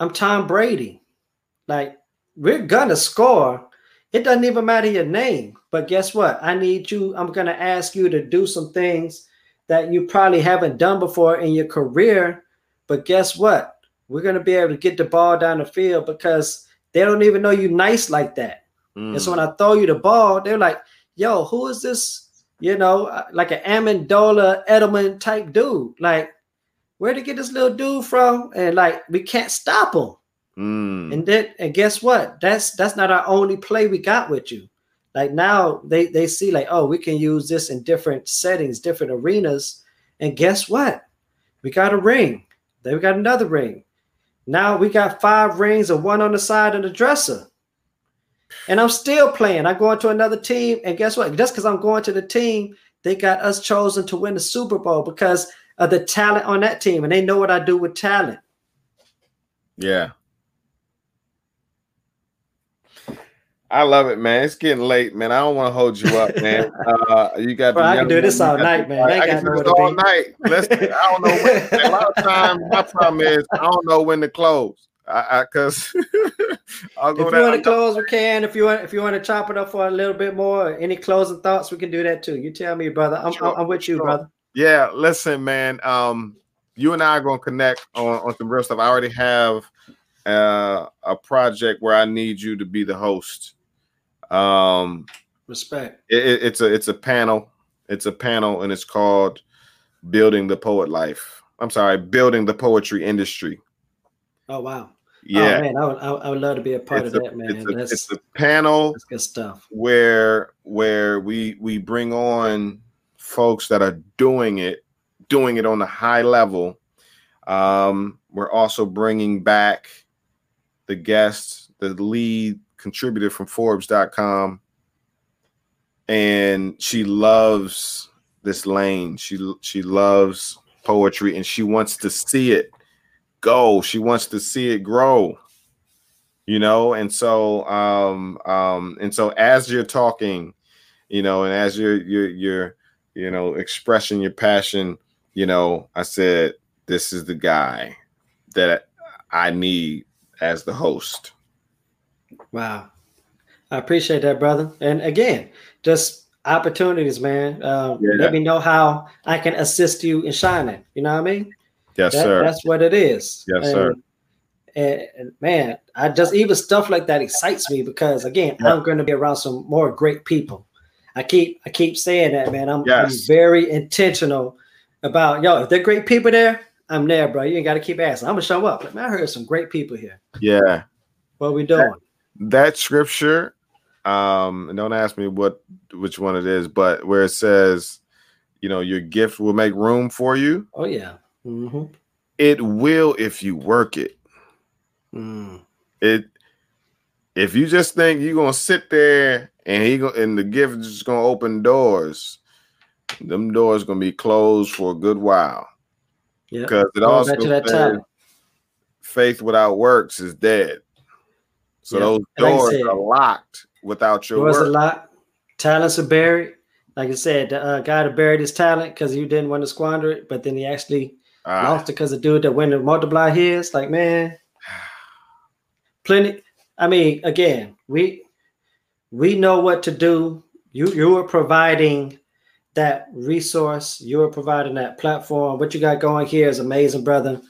i'm tom brady like we're gonna score it doesn't even matter your name. But guess what? I need you. I'm to ask you to do some things that you probably haven't done before in your career. But guess what? We're to be able to get the ball down the field because they don't even know you nice like that. Mm. And so when I throw you the ball, they're like, yo, who is this? You know, uh, like an Amendola Edelman type dude. Like, where to get this little dude from? And like, we can't stop him. Mm. And then and guess what? That's that's not our only play we got with you. Like now they they see like, oh, we can use this in different settings, different arenas. And guess what? We got a ring. Then we got another ring. Now we got five rings and one on the side of the dresser. And I'm still playing. I go into another team, and guess what? Just because I'm going to the team, they got us chosen to win the Super Bowl because of the talent on that team, and they know what I do with talent. Yeah. I love it, man. It's getting late, man. I don't want to hold you up, man. Uh, you got. Bro, I can do this all night, man. I can do this all be. night. Listen, I don't know. When, a lot of times, my problem is I don't know when to close. I because I'll If you want to close, we can. If you want, if you want to chop it up for a little bit more, any closing thoughts, we can do that too. You tell me, brother. I'm, Sure, I'm with you, sure. brother. Yeah, listen, man. Um, you and I are gonna connect on, on some real stuff. I already have uh, a project where I need you to be the host. Um, Respect. it- it's a it's a panel. It's a panel, and it's called "Building the Poet Life." I'm sorry, building the poetry industry. Oh wow. Yeah, Oh, man, I would, I would- love to be a part it's, of a, that, man. it's, a, that's, it's a panel that's good stuff. where where we we bring on folks that are doing it doing it on a high level um we're also bringing back the guest the lead contributor from forbes.com and she loves this lane she she loves poetry and she wants to see it go she wants to see it grow you know and so um um and so as you're talking you know and as you're you're you're you know expressing your passion you know i said this is the guy that i need as the host Wow. I appreciate that, brother. And again, just opportunities, man. Um, Yeah. Let me know how I can assist you in shining. You know what I mean? Yes That- sir That's what it is. Yes, and, sir. And, and man, I just even stuff like that excites me because again, Yeah. I'm going to be around some more great people. I keep I keep saying that, man. I'm, I'm very intentional about yo. If they're great people there, I'm there, bro. You ain't got to keep asking. I'm gonna show up. Like, man, I heard some great people here. yeah What we doing? that scripture um and don't ask me what which one it is but where it says you know your gift will make room for you Oh yeah. Hmm it will if you work it Mm. it if you just think you're gonna sit there and he go and the gift is just gonna open doors, them doors gonna be closed for a good while. Yeah. Because it Going also to that says faith without works is dead. So Yeah. those Like doors said, are locked without your Doors work. lot. Talents are buried. Like I said, the uh, guy that buried his talent because you didn't want to squander it, but then he actually Ah, lost it because the dude that went to multiply his. Like, man, plenty. I mean, again, we we know what to do. You you are providing that resource. You are providing that platform. What you got going here is amazing, brother.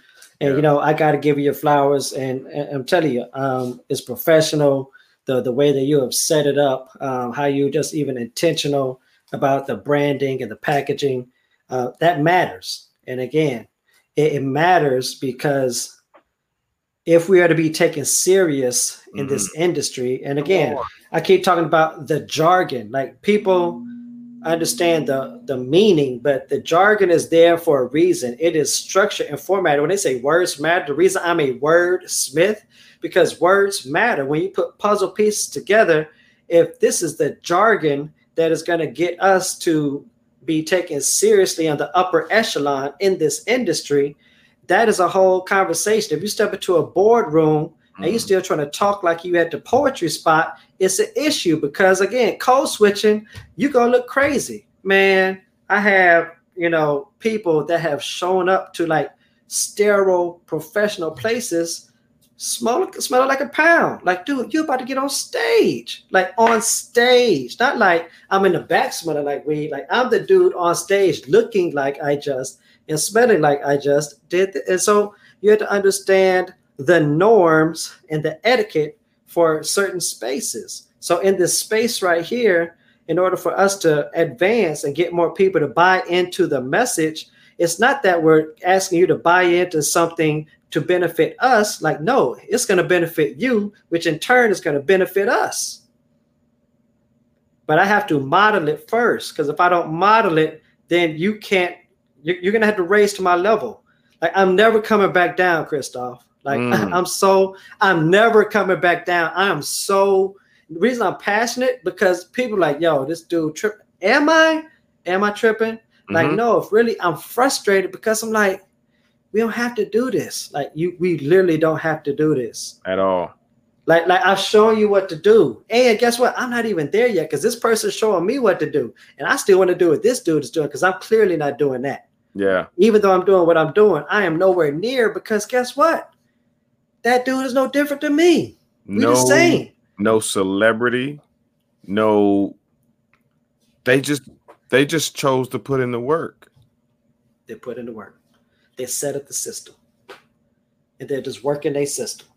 And Yeah. you know, I got to give you your flowers. And, and I'm telling you, um, it's professional. The the way that you have set it up, um, how you just even intentional about the branding and the packaging, uh, that matters. And again, it, it matters because if we are to be taken serious in mm-hmm. this industry, and again, I keep talking about the jargon. Like people understand the the meaning, but the jargon is there for a reason. It is structured and formatted. When they say words matter, the reason I'm a word smith because words matter. When you put puzzle pieces together, if this is the jargon that is going to get us to be taken seriously on the upper echelon in this industry, that is a whole conversation. If you step into a boardroom and you're mm-hmm. still trying to talk like you at the poetry spot, it's an issue because again, code switching, you're gonna look crazy, man. I have you know people that have shown up to like sterile professional places, smell smell like a pound. Like, dude, you're about to get on stage, like on stage, not like I'm in the back smelling like weed. Like I'm the dude on stage looking like I just and smelling like I just did. And so you have to understand the norms and the etiquette for certain spaces. So in this space right here, in order for us to advance and get more people to buy into the message, it's not that we're asking you to buy into something to benefit us. Like, no, it's going to benefit you, which in turn is going to benefit us. But I have to model it first because if I don't model it, then you can't, you're, you're going to have to raise to my level. Like, I'm never coming back down, Christoph. Like, Mm. I'm so, I'm never coming back down. I am so, the reason I'm passionate because people like, yo, this dude trip. Am I? Am I tripping? Like, Mhm. no, if really I'm frustrated because I'm like, we don't have to do this. Like you, we literally don't have to do this. at all. Like, like I've shown you what to do. And guess what? I'm not even there yet because this person's showing me what to do. And I still want to do what this dude is doing because I'm clearly not doing that. Yeah. Even though I'm doing what I'm doing, I am nowhere near because guess what? That dude is no different than me. We no, the same. no celebrity, no. They just they just chose to put in the work. They put in the work. They set up the system. And they're just working their system.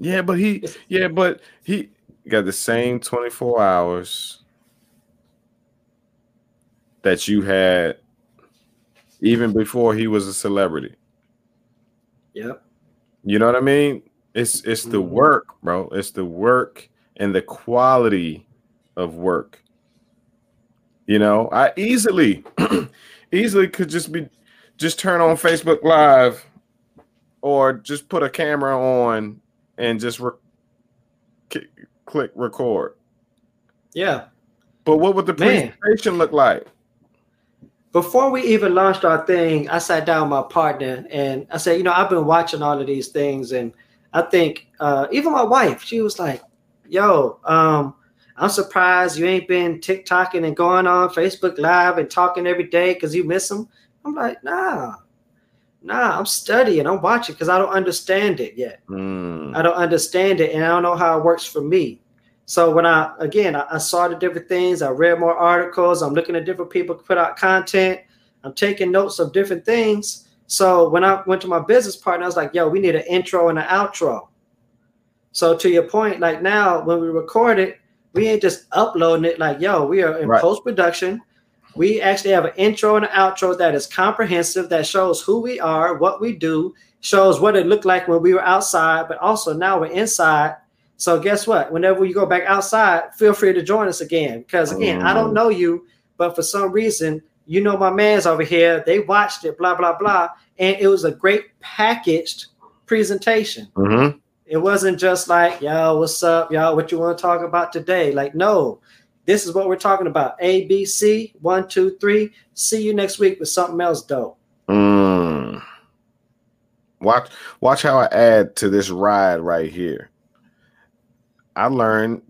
Yeah, but he yeah, but he got the same 24 hours that you had even before he was a celebrity. Yep. You know what I mean? It's it's the Mhm. work, bro. It's the work and the quality of work. You know, I easily easily could just be just turn on Facebook Live or just put a camera on and just re- ki- click record. Yeah. But what would the Man. presentation look like? before we even launched our thing, I sat down with my partner and I said, you know, I've been watching all of these things, and I think uh, even my wife, she was like, "Yo, um, I'm surprised you ain't been TikToking and going on Facebook Live and talking every day because you miss them." I'm like, "Nah, nah, I'm studying, I'm watching because I don't understand it yet. Mm, I don't understand it, and I don't know how it works for me." So when I again I, I saw the different things, I read more articles, I'm looking at different people put out content, I'm taking notes of different things. So when I went to my business partner, I was like, yo, we need an intro and an outro. So to your point, like now when we record it, we ain't just uploading it like, yo, we are in Right. post-production. We actually have an intro and an outro that is comprehensive, that shows who we are, what we do, shows what it looked like when we were outside, but also now we're inside. So guess what? Whenever you go back outside, feel free to join us again. Because again, I don't Mm. know you, but for some reason, you know my man's over here. They watched it, blah blah blah, and it was a great packaged presentation. mhm. It wasn't just like, yo, what's up, y'all? What you want to talk about today? Like, no, this is what we're talking about. A, B, C, one, two, three. See you next week with something else dope. Mm. Watch watch how I add to this ride right here. I learned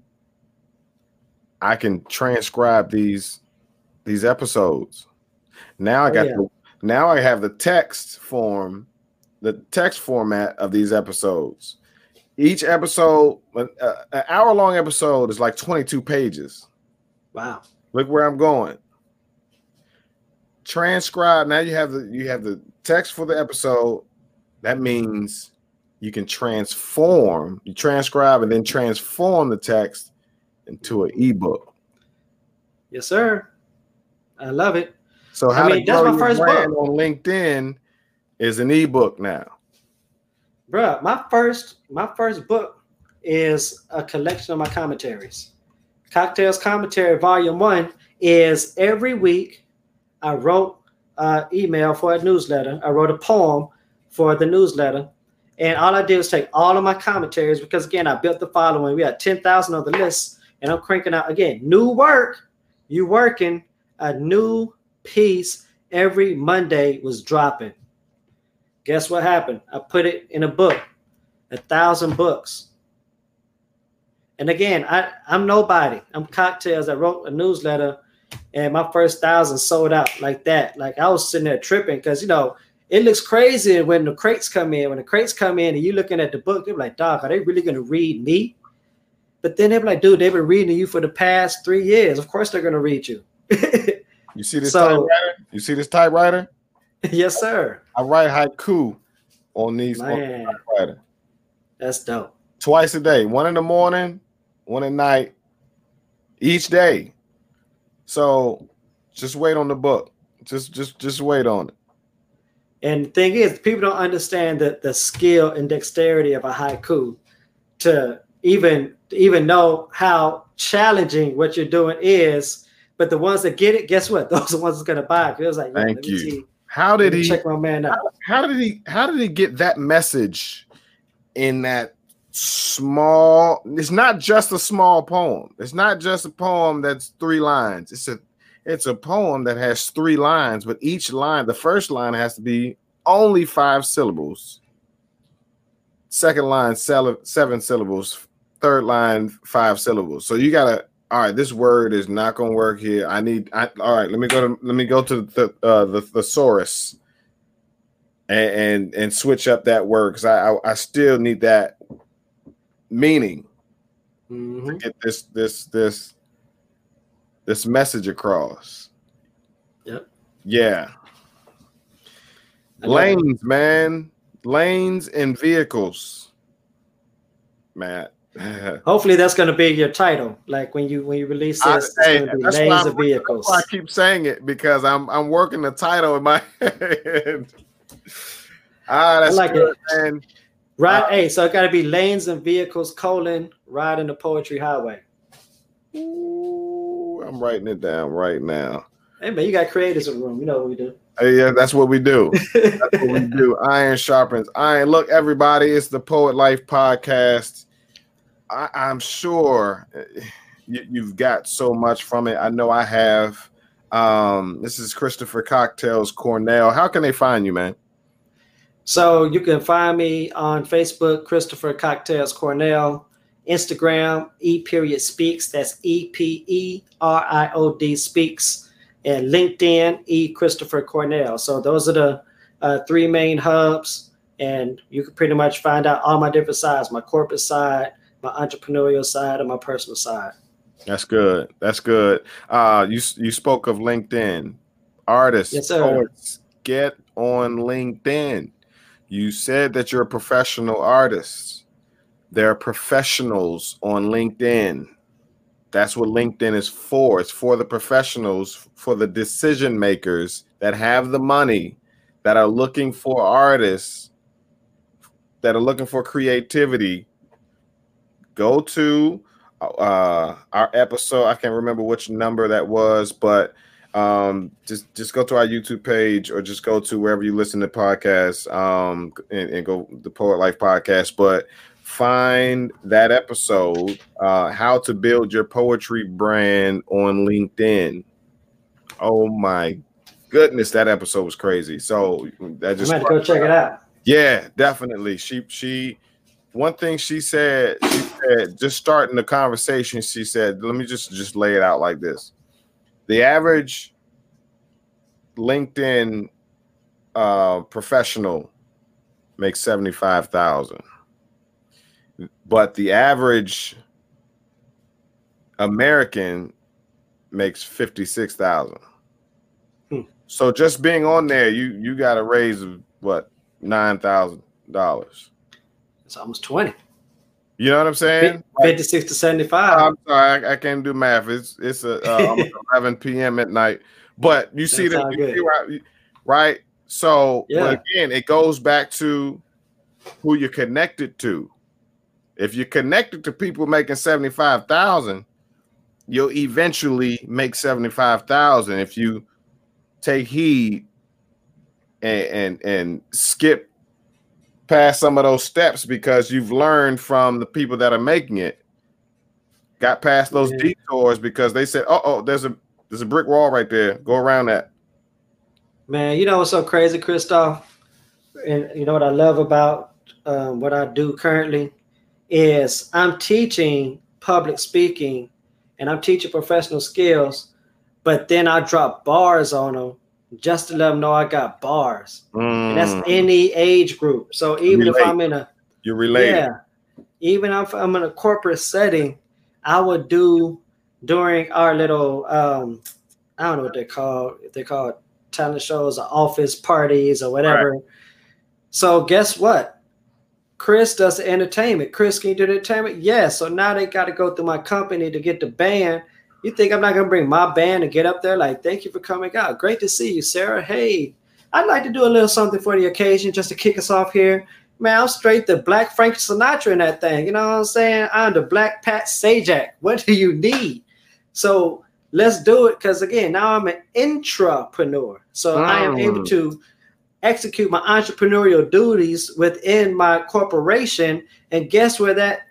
I can transcribe these these episodes. Now I Oh, got yeah. the, now I have the text form, the text format of these episodes. Each episode, uh, an hour long episode is like 22 pages. Wow. Look where I'm going. Transcribe. Now you have the you have the text for the episode. That means you can transform, you transcribe and then transform the text into an ebook. Yes, sir. I love it. So I how mean, to that's grow my first brand book. on LinkedIn is an ebook now. Bruh, my first my first book is a collection of my commentaries. Cocktails Commentary Volume One is every week I wrote an email for a newsletter. I wrote a poem for the newsletter. And all I did was take all of my commentaries because again, I built the following. We had 10,000 on the list, and I'm cranking out again new work. You working a new piece every Monday was dropping. Guess what happened? I put it in a book, a thousand books. And again, I, I'm nobody. I'm cocktails. I wrote a newsletter and my first thousand sold out like that. Like I was sitting there tripping because you know it looks crazy when the crates come in. When the crates come in and you looking at the book, they're like, "Dog, are they really gonna read me?" But then they're like, "Dude, they've been reading you for the past three years. Of course they're gonna read you." You see this So- typewriter? You see this typewriter? yes, sir. I write haiku on these on the typewriter that's dope. twice a day, one in the morning, one at night, each day. So just wait on the book. Just just just wait on it. And the thing is, people don't understand the, the skill and dexterity of a haiku to even even know how challenging what you're doing is. But the ones that get it, guess what? Those are the ones that's gonna buy it. It was like, Thank you. See, how did he check my man out? How did he how did he get that message in that small it's not just a small poem. It's not just a poem that's three lines. It's a it's a poem that has three lines, but each line, the first line has to be only five syllables. Second line, seven syllables. Third line, five syllables. So you gotta. All right, this word is not gonna work here. I need. I, all right, let me go to. Let me go to the uh, the thesaurus, and, and and switch up that word because I, I I still need that meaning mm-hmm. to get this this this this message across. Yep. Yeah. Lanes, man. Lanes and vehicles. Matt. Hopefully that's gonna be your title. Like when you when you release this, I, it's hey, gonna be lanes of vehicles. I keep saying it because I'm I'm working the title in my head. ah, that's I like good, it. man. Right. Uh, hey, so it gotta be lanes and vehicles colon riding the poetry highway. Ooh, I'm writing it down right now. Hey man, you got creators in the room. You know what we do. Hey, yeah, that's what we do. that's what we do. Iron sharpens iron. Look, everybody, it's the Poet Life podcast. I, am sure you, have got so much from it. I know I have. Um, this is Christopher Cocktails Cornell. How can they find you, man? So you can find me on Facebook, Christopher Cocktails Cornell. Instagram, E period speaks. That's E P E R I O D speaks. And LinkedIn, E Christopher Cornell. So those are the uh, three main hubs. And you can pretty much find out all my different sides my corporate side, my entrepreneurial side, and my personal side. That's good. That's good. Uh, you you spoke of LinkedIn. Artists, yes, poets, get on LinkedIn. You said that you're a professional artist. There are professionals on LinkedIn. That's what LinkedIn is for. It's for the professionals, for the decision makers that have the money, that are looking for artists, that are looking for creativity. Go to uh, our episode. I can't remember which number that was, but um, just just go to our YouTube page or just go to wherever you listen to podcasts um, and, and go the Poet Life podcast. But find that episode, uh, How to Build Your Poetry Brand on LinkedIn. Oh my goodness, that episode was crazy. So that just go check it out. Yeah, definitely. She she one thing she said, she said, just starting the conversation, she said, let me just just lay it out like this. The average LinkedIn uh professional makes 75,000 but the average American makes fifty six thousand. Hmm. So just being on there, you you got a raise of what nine thousand dollars. It's almost twenty. You know what I'm saying? Fifty six to seventy five. I'm sorry, I, I, can't do math. It's it's a, uh, 11 p.m. at night. But you see that, you see right, right? So yeah. again, it goes back to who you're connected to. If you're connected to people making 75,000, you'll eventually make 75,000 if you take heed and, and and skip past some of those steps because you've learned from the people that are making it. Got past those yeah. detours because they said, "Oh, oh, there's a there's a brick wall right there. Go around that." Man, you know what's so crazy, Christoph? And you know what I love about um, what I do currently is I'm teaching public speaking and I'm teaching professional skills, but then I drop bars on them just to let them know I got bars. Mm. And that's mm. any age group. So even if I'm in a you're related. Yeah. Even if I'm in a corporate setting, I would do during our little um I don't know what they call if they call talent shows or office parties or whatever. Right. So guess what? Chris does the entertainment. Chris, can you do the entertainment? Yes. So now they got to go through my company to get the band. You think I'm not gonna bring my band and get up there? Like, thank you for coming out. Great to see you, Sarah. Hey, I'd like to do a little something for the occasion just to kick us off here. Man, I'm straight the Black Frank Sinatra in that thing. You know what I'm saying? I'm the Black Pat Sajak. What do you need? So let's do it. Because again, now I'm an intrapreneur. So mm. I am able mm. to execute my entrepreneurial duties within my corporation. And guess where that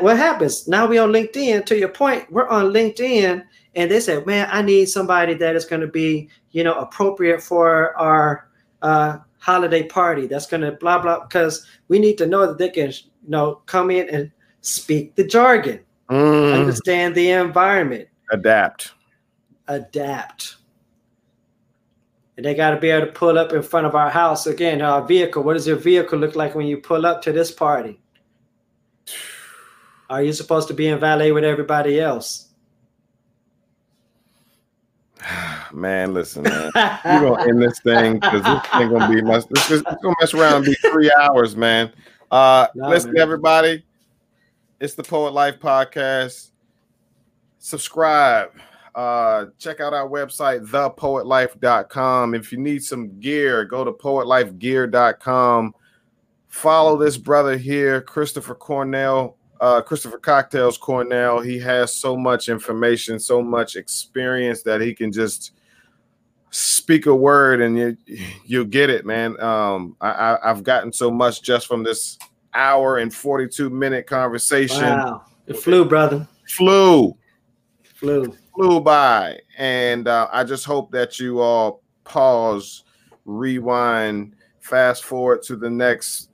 what happens? Now we on LinkedIn. To your point, we're on LinkedIn, and they said, "Man, I need somebody that is going to be, you know, appropriate for our uh, holiday party. That's going to blah blah." Because we need to know that they can, you know, come in and speak the jargon, mm. understand the environment, adapt, adapt. And they got to be able to pull up in front of our house again. Our vehicle. What does your vehicle look like when you pull up to this party? Are you supposed to be in valet with everybody else? Man, listen, man. We're gonna end this thing because this ain't gonna be much. This is gonna mess around and be three hours, man. Uh no, listen, man. everybody. It's the Poet Life Podcast. Subscribe. Uh, check out our website, thepoetlife.com. If you need some gear, go to poetlifegear.com. Follow this brother here, Christopher Cornell uh, Christopher Cocktails Cornell. He has so much information, so much experience that he can just speak a word and you you'll get it, man. Um, I, have gotten so much just from this hour and 42 minute conversation. Wow, it flew, brother. Flew, flew, flew by, and uh, I just hope that you all pause, rewind, fast forward to the next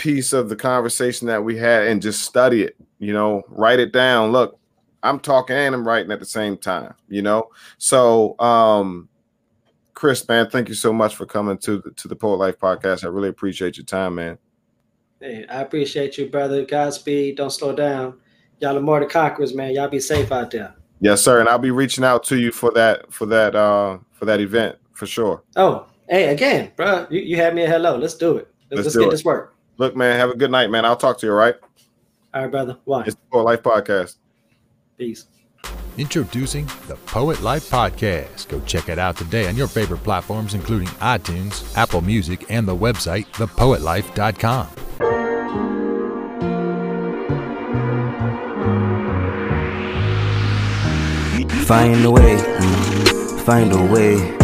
piece of the conversation that we had and just study it, you know, write it down. Look, I'm talking and I'm writing at the same time, you know. So um Chris, man, thank you so much for coming to the to the Poet Life podcast. I really appreciate your time, man. Hey, I appreciate you, brother. Godspeed. Don't slow down. Y'all are more the conquerors, man. Y'all be safe out there. Yes, sir. And I'll be reaching out to you for that for that uh for that event for sure. Oh, hey, again, bro, you, you had me a hello. Let's do it. Let's, let's, let's get it. this work. Look, man, have a good night, man. I'll talk to you, all right? All right, brother. Why? It's the Poet Life Podcast. Peace. Introducing the Poet Life Podcast. Go check it out today on your favorite platforms, including iTunes, Apple Music, and the website, thepoetlife.com. Find a way, find a way.